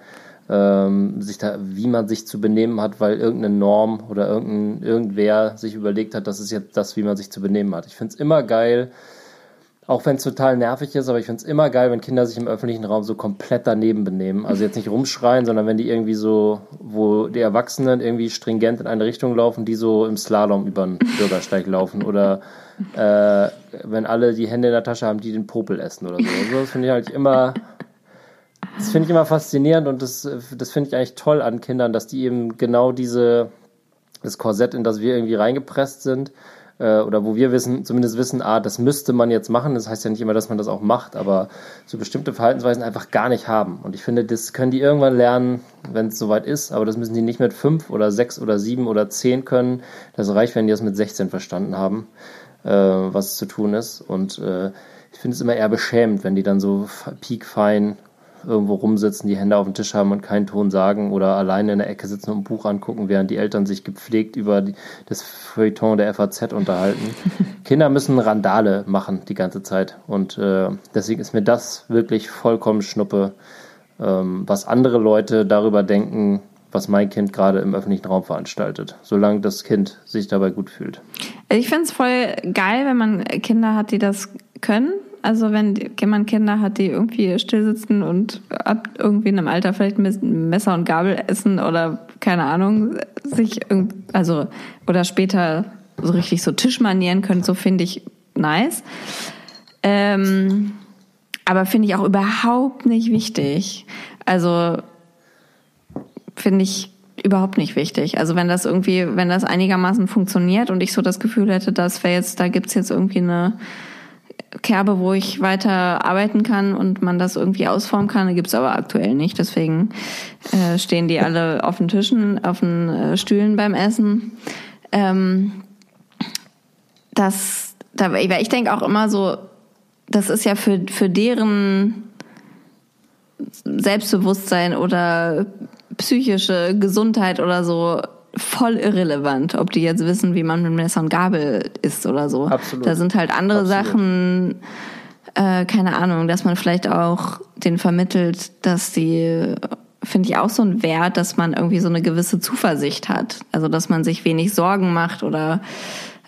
Ähm, sich da, wie man sich zu benehmen hat, weil irgendeine Norm oder irgendein, irgendwer sich überlegt hat, das ist jetzt das, wie man sich zu benehmen hat. Ich finde es immer geil, auch wenn es total nervig ist, aber ich finde es immer geil, wenn Kinder sich im öffentlichen Raum so komplett daneben benehmen. Also jetzt nicht rumschreien, sondern wenn die irgendwie so, wo die Erwachsenen irgendwie stringent in eine Richtung laufen, die so im Slalom über den Bürgersteig laufen. Oder äh, wenn alle die Hände in der Tasche haben, die den Popel essen oder so. Also das finde ich halt immer. Das finde ich immer faszinierend und das, das finde ich eigentlich toll an Kindern, dass die eben genau diese, das Korsett, in das wir irgendwie reingepresst sind, äh, oder wo wir wissen, zumindest wissen, ah, das müsste man jetzt machen. Das heißt ja nicht immer, dass man das auch macht, aber so bestimmte Verhaltensweisen einfach gar nicht haben. Und ich finde, das können die irgendwann lernen, wenn es soweit ist, aber das müssen die nicht mit fünf oder sechs oder sieben oder zehn können. Das reicht, wenn die das mit 16 verstanden haben, äh, was zu tun ist. Und äh, ich finde es immer eher beschämend, wenn die dann so piekfein irgendwo rumsitzen, die Hände auf dem Tisch haben und keinen Ton sagen oder alleine in der Ecke sitzen und ein Buch angucken, während die Eltern sich gepflegt über die, das Feuilleton der FAZ unterhalten. Kinder müssen Randale machen die ganze Zeit und äh, deswegen ist mir das wirklich vollkommen Schnuppe, ähm, was andere Leute darüber denken, was mein Kind gerade im öffentlichen Raum veranstaltet, solange das Kind sich dabei gut fühlt. Ich finde es voll geil, wenn man Kinder hat, die das können also wenn man Kinder hat, die irgendwie still sitzen und ab irgendwie in einem Alter vielleicht Messer und Gabel essen oder keine Ahnung, sich also oder später so richtig so Tischmanieren können, so finde ich nice. Ähm, aber finde ich auch überhaupt nicht wichtig. Also finde ich überhaupt nicht wichtig. Also wenn das irgendwie, wenn das einigermaßen funktioniert und ich so das Gefühl hätte, dass wir jetzt, da gibt's jetzt irgendwie eine Kerbe, wo ich weiter arbeiten kann und man das irgendwie ausformen kann. Die gibt's aber aktuell nicht. Deswegen äh, stehen die alle auf den Tischen, auf den äh, Stühlen beim Essen. Ähm, das, da, ich denke auch immer so, das ist ja für, für deren Selbstbewusstsein oder psychische Gesundheit oder so voll irrelevant, ob die jetzt wissen, wie man mit Messer und Gabel isst oder so. Absolut. Da sind halt andere Absolut. Sachen, äh, keine Ahnung, dass man vielleicht auch den vermittelt, dass die, finde ich auch so ein Wert, dass man irgendwie so eine gewisse Zuversicht hat. Also dass man sich wenig Sorgen macht oder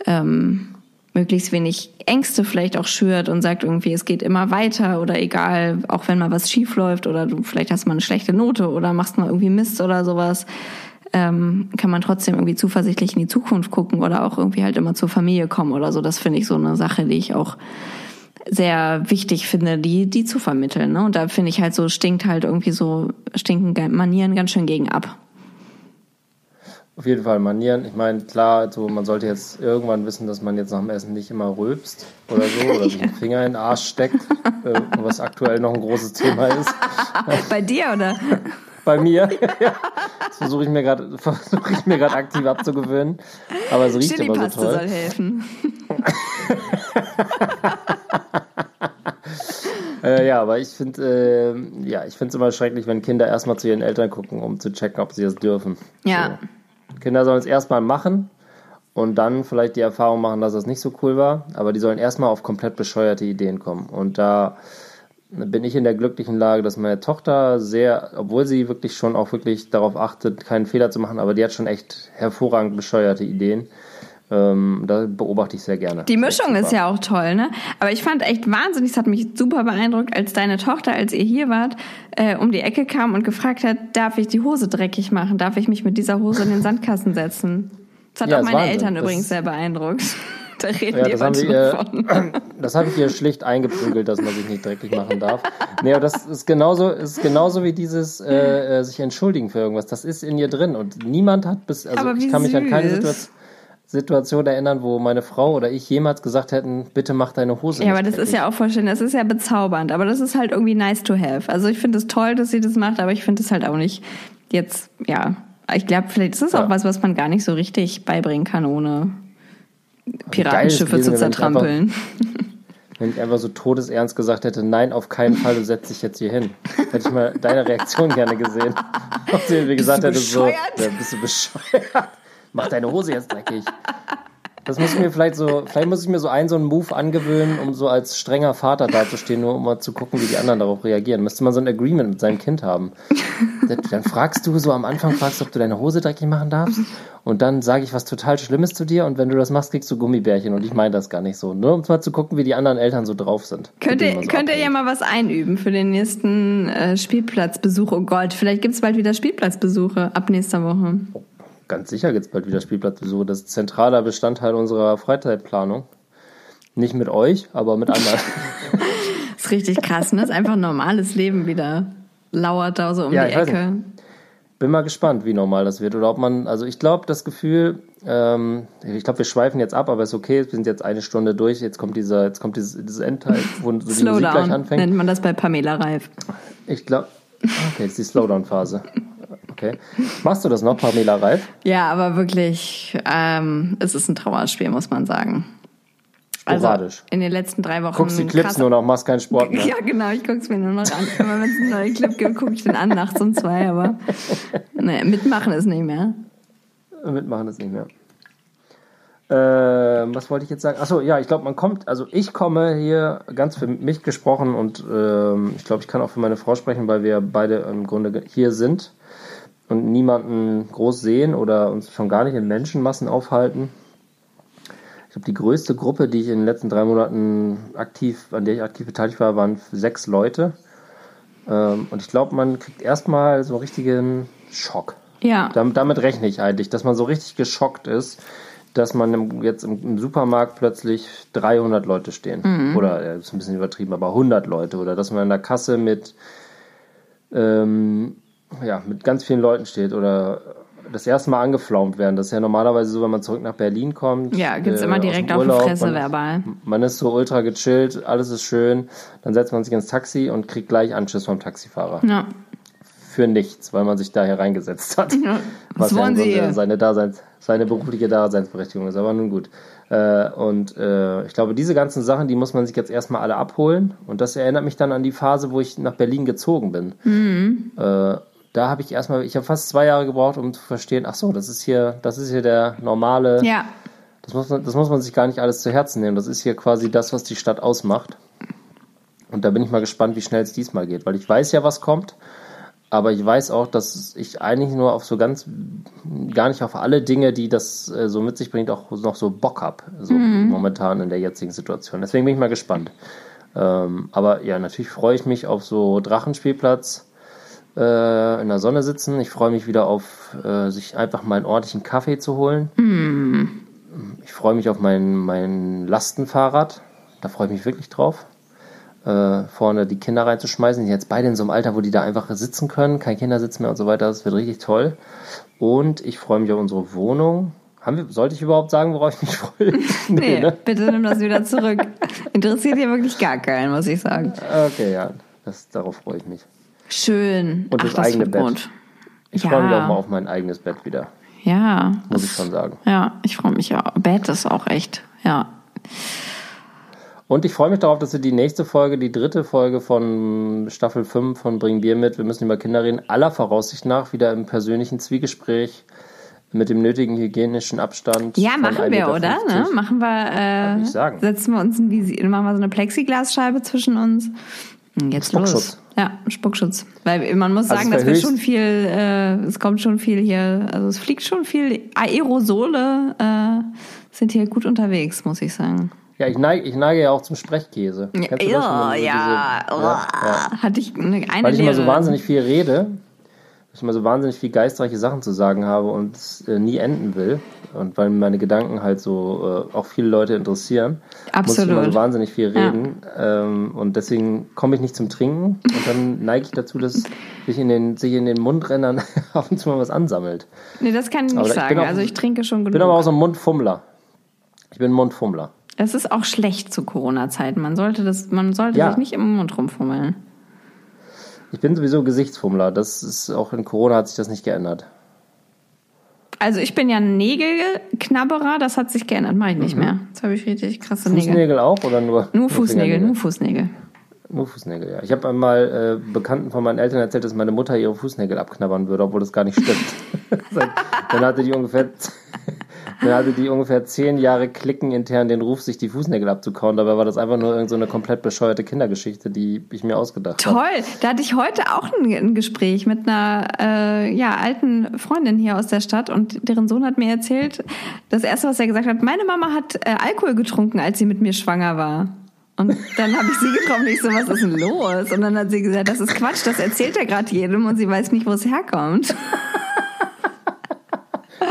ähm, möglichst wenig Ängste vielleicht auch schürt und sagt irgendwie, es geht immer weiter oder egal, auch wenn mal was schief läuft oder du vielleicht hast mal eine schlechte Note oder machst mal irgendwie Mist oder sowas, ähm, kann man trotzdem irgendwie zuversichtlich in die Zukunft gucken oder auch irgendwie halt immer zur Familie kommen oder so. Das finde ich so eine Sache, die ich auch sehr wichtig finde, die, die zu vermitteln. Ne? Und da finde ich halt so, stinkt halt irgendwie so, stinken Manieren ganz schön gegen ab. Auf jeden Fall Manieren. Ich meine, klar, so, man sollte jetzt irgendwann wissen, dass man jetzt nach dem Essen nicht immer rülpst oder so oder sich einen Finger in den Arsch steckt, äh, was aktuell noch ein großes Thema ist. Bei dir, oder? Bei mir. Das versuche ich mir gerade versuche ich mir gerade aktiv abzugewöhnen. Aber es riecht immer so toll. soll helfen. Äh, ja, aber ich finde äh, ja, ich finde es immer schrecklich, wenn Kinder erstmal zu ihren Eltern gucken, um zu checken, ob sie das dürfen. Ja. So. Kinder sollen es erstmal machen und dann vielleicht die Erfahrung machen, dass das nicht so cool war, aber die sollen erstmal auf komplett bescheuerte Ideen kommen. Und da bin ich in der glücklichen Lage, dass meine Tochter sehr, obwohl sie wirklich schon auch wirklich darauf achtet, keinen Fehler zu machen, aber die hat schon echt hervorragend bescheuerte Ideen. Ähm, da beobachte ich sehr gerne. Die Mischung ist ja auch toll, ne? Aber ich fand echt wahnsinnig, es hat mich super beeindruckt, als deine Tochter, als ihr hier wart, äh, um die Ecke kam und gefragt hat, darf ich die Hose dreckig machen? Darf ich mich mit dieser Hose in den Sandkasten setzen? Das hat Ja, auch meine Wahnsinn. Eltern Das- übrigens sehr beeindruckt. Da reden Ja, die das haben wir, von. das habe ich ihr schlicht eingeprügelt, dass man sich nicht dreckig machen darf. Nee, aber das ist genauso, ist genauso wie dieses äh, äh, sich entschuldigen für irgendwas. Das ist in ihr drin und niemand hat bis, also ich kann mich an keine süß. Situation, Situation erinnern, wo meine Frau oder ich jemals gesagt hätten, bitte mach deine Hose Ja, aber das dreckig. ist ja auch voll schön, das ist ja bezaubernd, aber das ist halt irgendwie nice to have. Also ich finde es toll, dass sie das macht, aber ich finde es halt auch nicht jetzt, ja, ich glaube, vielleicht ist es auch Ja. was, was man gar nicht so richtig beibringen kann, ohne Piratenschiffe zu zertrampeln. Wenn ich einfach so todesernst gesagt hätte, nein, auf keinen Fall, du setzt dich jetzt hier hin. Hätte ich mal deine Reaktion gerne gesehen. Ob sie irgendwie gesagt hätte, so, ja, bist du bescheuert? Mach deine Hose jetzt dreckig. Das muss ich mir vielleicht so, vielleicht muss ich mir so einen so einen Move angewöhnen, um so als strenger Vater dazustehen, nur um mal zu gucken, wie die anderen darauf reagieren. Müsste man so ein Agreement mit seinem Kind haben. Dann fragst du so am Anfang, fragst, ob du deine Hose dreckig machen darfst. Und dann sage ich was total Schlimmes zu dir und wenn du das machst, kriegst du Gummibärchen. Und ich meine das gar nicht so. Nur um mal zu gucken, wie die anderen Eltern so drauf sind. Könnt ihr, so könnt ihr ja mal was einüben für den nächsten äh, Spielplatzbesuch? Oh Gott, vielleicht gibt's bald wieder Spielplatzbesuche ab nächster Woche. Ganz sicher gibt's bald wieder Spielplatzbesuche. Das ist zentraler Bestandteil unserer Freizeitplanung. Nicht mit euch, aber mit anderen. Das ist richtig krass, ne? Das ist einfach ein normales Leben wieder. Lauert da so um Ja, die Ecke. Bin mal gespannt, wie normal das wird. Oder ob man, also ich glaube, das Gefühl, ähm, ich glaube, wir schweifen jetzt ab, aber ist okay. Wir sind jetzt eine Stunde durch. Jetzt kommt dieser, jetzt kommt dieses, dieses Endteil, wo so die Musik gleich Slowdown anfängt. nennt man das bei Pamela Reif. Ich glaube, okay, das ist die Slowdown-Phase. Okay. Machst du das noch, Pamela Reif? Ja, aber wirklich, ähm, es ist ein Trauerspiel, muss man sagen. Sporadisch. Also in den letzten drei Wochen. Guckst die Clips nur noch, machst keinen Sport mehr. Ja, genau, ich guck's mir nur noch an. Immer wenn es einen neuen Clip gibt, gucke ich den an nachts um zwei, aber nee, mitmachen ist nicht mehr. Mitmachen ist nicht mehr. Ähm, was wollte ich jetzt sagen? Achso, ja, ich glaube, man kommt, also ich komme hier ganz für mich gesprochen und ähm, ich glaube, ich kann auch für meine Frau sprechen, weil wir beide im Grunde hier sind und niemanden groß sehen oder uns schon gar nicht in Menschenmassen aufhalten. Ich glaube, die größte Gruppe, die ich in den letzten drei Monaten aktiv, an der ich aktiv beteiligt war, waren sechs Leute. Ähm, und ich glaube, man kriegt erstmal so einen richtigen Schock. Ja. Damit, damit rechne ich eigentlich, dass man so richtig geschockt ist, dass man jetzt im, Supermarkt plötzlich 300 Leute stehen. Oder, ja, ist ein bisschen übertrieben, aber 100 Leute. Oder dass man in der Kasse mit, ähm, ja, mit ganz vielen Leuten steht. Oder das erste Mal angeflaumt werden. Das ist ja normalerweise so, wenn man zurück nach Berlin kommt. Ja, gibt's äh, immer direkt auf die Fresse man, verbal. Man ist so ultra gechillt, alles ist schön. Dann setzt man sich ins Taxi und kriegt gleich Anschiss vom Taxifahrer Ja. für nichts, weil man sich da hereingesetzt hat. Was ja wollen Sie hier? Seine, Daseins, seine berufliche Daseinsberechtigung ist, aber nun gut. Äh, und äh, ich glaube, diese ganzen Sachen, die muss man sich jetzt erstmal alle abholen. Und das erinnert mich dann an die Phase, wo ich nach Berlin gezogen bin. Mhm. Da habe ich erstmal, ich habe fast zwei Jahre gebraucht, um zu verstehen, ach so, das ist hier, das ist hier der normale, Ja. das muss man, das muss man sich gar nicht alles zu Herzen nehmen. Das ist hier quasi das, was die Stadt ausmacht. Und da bin ich mal gespannt, wie schnell es diesmal geht, weil ich weiß ja, was kommt. Aber ich weiß auch, dass ich eigentlich nur auf so ganz, gar nicht auf alle Dinge, die das äh, so mit sich bringt, auch noch so Bock hab, so momentan in der jetzigen Situation. Deswegen bin ich mal gespannt. Ähm, aber ja, natürlich freue ich mich auf so Drachenspielplatz äh, in der Sonne sitzen. Ich freue mich wieder auf, äh, sich einfach mal einen ordentlichen Kaffee zu holen. Ich freue mich auf mein, mein Lastenfahrrad. Da freue ich mich wirklich drauf. Äh, vorne die Kinder reinzuschmeißen. Die sind jetzt beide in so einem Alter, wo die da einfach sitzen können. Kein Kindersitz mehr und so weiter. Das wird richtig toll. Und ich freue mich auf unsere Wohnung. Wir, sollte ich überhaupt sagen, worauf ich mich freue? Nee, ne? bitte nimm das wieder zurück. Interessiert hier wirklich gar keinen, muss ich sagen. Okay, ja. Das, darauf freue ich mich. Schön. Und Ach, das eigene wird Bett. gut. Ich Ja. freue mich auch mal auf mein eigenes Bett wieder. Ja. Muss das- ich schon sagen. Ja, ich freue mich ja. Bett ist auch echt, ja. Und ich freue mich darauf, dass wir die nächste Folge, die dritte Folge von Staffel 5 von Bring Bier mit, wir müssen über Kinder reden, aller Voraussicht nach wieder im persönlichen Zwiegespräch mit dem nötigen hygienischen Abstand. Ja, von machen 1,50 wir, oder? Ne? Machen wir, äh, setzen wir uns Visi machen wir so eine Plexiglasscheibe zwischen uns. Und Jetzt los. Spuckschutz. Ja, Spuckschutz. Weil man muss Also sagen, es dass wir schon viel, äh, es kommt schon viel hier, also es fliegt schon viel. Aerosole äh, sind hier gut unterwegs, muss ich sagen. Ja, ich neige, ich neige ja auch zum Sprechkäse. Ja, ja, diese- ja, ja. Hatte ich eine, eine Weil ich immer so wahnsinnig viel rede, ich immer so wahnsinnig viel geistreiche Sachen zu sagen habe und es äh, nie enden will. Und weil meine Gedanken halt so äh, auch viele Leute interessieren, muss ich immer Absolut. so wahnsinnig viel Ja. reden. Ähm, und deswegen komme ich nicht zum Trinken und dann neige ich dazu, dass sich in den, sich in den Mundrändern ab und zu mal was ansammelt. Nee, das kann ich Aber nicht ich bin sagen. auch- also ich trinke schon Ich genug. bin aber auch so ein Mundfummler. Ich bin ein Mundfummler. Das ist auch schlecht zu Corona-Zeiten. Man sollte das, man sollte Ja. sich nicht im Mund rumfummeln. Ich bin sowieso Gesichtsfummler. Das ist auch in Corona hat sich das nicht geändert. Also ich bin ja ein Nägelknabberer, das hat sich geändert, mache ich nicht mehr. Jetzt habe ich richtig krasse Nägel. Fußnägel auch oder nur? Nur Fußnägel, nur Fußnägel. Nur Fußnägel, ja. Ich habe einmal äh, Bekannten von meinen Eltern erzählt, dass meine Mutter ihre Fußnägel abknabbern würde, obwohl das gar nicht stimmt. dann hatte die ungefähr, hatte die ungefähr zehn Jahre Klicken intern den Ruf, sich die Fußnägel abzukauen. Dabei war das einfach nur irgendeine so eine komplett bescheuerte Kindergeschichte, die ich mir ausgedacht habe. Toll, da hatte ich heute auch ein, ein Gespräch mit einer äh, ja, alten Freundin hier aus der Stadt und deren Sohn hat mir erzählt, das erste, was er gesagt hat, meine Mama hat äh, Alkohol getrunken, als sie mit mir schwanger war. Und dann habe ich sie getroffen, ich so, was ist denn los? Und dann hat sie gesagt, das ist Quatsch, das erzählt er gerade jedem und sie weiß nicht, wo es herkommt.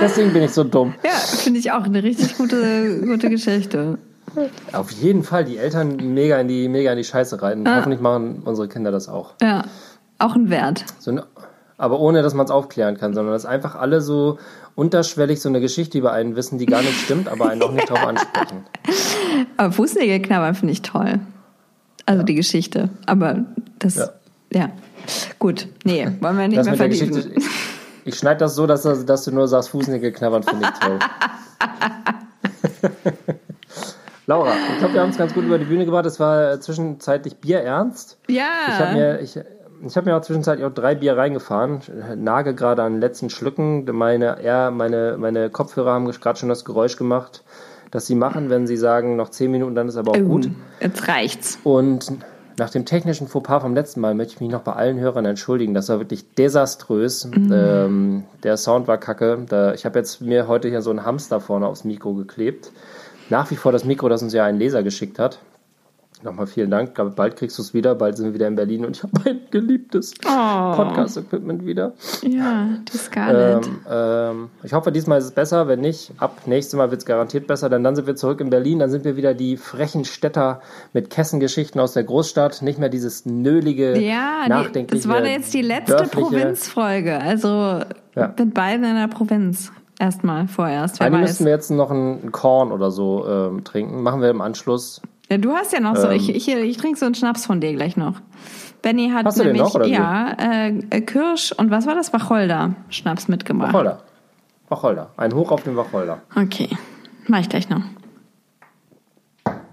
Deswegen bin ich so dumm. Ja, finde ich auch eine richtig gute, gute Geschichte. Auf jeden Fall die Eltern mega in die, mega in die Scheiße reiten. Ah. Hoffentlich machen unsere Kinder das auch. Ja, auch ein Wert. So eine, aber ohne, dass man es aufklären kann, sondern dass einfach alle so unterschwellig so eine Geschichte über einen wissen, die gar nicht stimmt, aber einen auch nicht drauf ansprechen. Aber Fußnägel knabbern finde ich toll. Also die Geschichte. Aber das, ja. Ja. Gut, nee, wollen wir nicht Das mehr vertiefen. Ich, schneide das so, dass, dass du nur sagst, Fußnägel knabbern, finde ich toll. Laura, ich glaube, wir haben es ganz gut über die Bühne gebracht. Es war äh, zwischenzeitlich bierernst. Ja. Ich habe mir, ich, ich hab mir auch zwischenzeitlich auch drei Bier reingefahren, nage gerade an den letzten Schlücken. Meine, ja, meine, meine Kopfhörer haben gerade schon das Geräusch gemacht, das sie machen, wenn sie sagen, noch zehn Minuten, dann ist aber auch gut. Jetzt reicht's. Und nach dem technischen Fauxpas vom letzten Mal möchte ich mich noch bei allen Hörern entschuldigen. Das war wirklich desaströs. Ähm, der Sound war kacke. Da, ich habe jetzt mir heute hier so einen Hamster vorne aufs Mikro geklebt. Nach wie vor das Mikro, das uns ja ein Leser geschickt hat. Nochmal vielen Dank. Glaube, Bald kriegst du es wieder. Bald sind wir wieder in Berlin und ich habe mein geliebtes Oh. Podcast-Equipment wieder. Ja, die Scarlett. Ähm, ähm, ich hoffe, diesmal ist es besser. Wenn nicht, ab nächstes Mal wird es garantiert besser. Denn dann sind wir zurück in Berlin. Dann sind wir wieder die frechen Städter mit Kessengeschichten aus der Großstadt. Nicht mehr dieses nölige, ja, die, nachdenkliche, das war jetzt die letzte Provinzfolge. Also Ja. mit beiden in der Provinz. Erstmal vorerst, wer Eigentlich müssten wir jetzt noch ein Korn oder so ähm, trinken. Machen wir im Anschluss. Ja, du hast ja noch so, Ähm. ich, ich, ich trinke so einen Schnaps von dir gleich noch. Benny hat Hast nämlich, noch, ja, äh, äh, Kirsch und was war das? Wacholder Schnaps mitgebracht. Wacholder. Wacholder. Ein Hoch auf den Wacholder. Okay, mach ich gleich noch.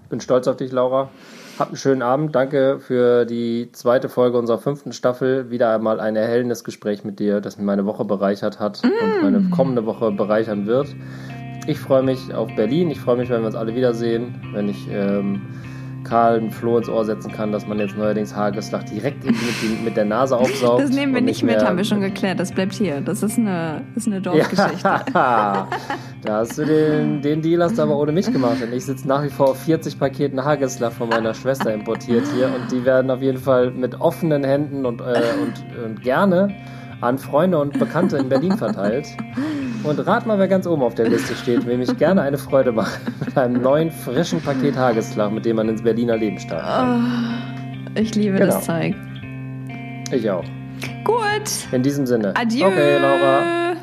Bin stolz auf dich, Laura. Habt einen schönen Abend. Danke für die zweite Folge unserer fünften Staffel. Wieder einmal ein erhellendes Gespräch mit dir, das meine Woche bereichert hat mm. und meine kommende Woche bereichern wird. Ich freue mich auf Berlin. Ich freue mich, wenn wir uns alle wiedersehen, wenn ich ähm, Karl ein Floh ins Ohr setzen kann, dass man jetzt neuerdings Hageslach direkt mit, mit, der Nase aufsaugt. Das nehmen wir nicht mit, haben wir schon geklärt. Das bleibt hier. Das ist eine, ist eine Dorfgeschichte. Ja, da hast du den, den Deal hast du aber ohne mich gemacht. Denn ich sitze nach wie vor auf 40 Paketen Hageslach von meiner Schwester importiert hier und die werden auf jeden Fall mit offenen Händen und, äh, und, und gerne an Freunde und Bekannte in Berlin verteilt. Und rat mal, wer ganz oben auf der Liste steht, wem ich gerne eine Freude mache mit einem neuen, frischen Paket Hageslach, mit dem man ins Berliner Leben startet. Oh, ich liebe genau. das Zeug. Ich auch. Gut. In diesem Sinne. Adieu. Okay, Laura.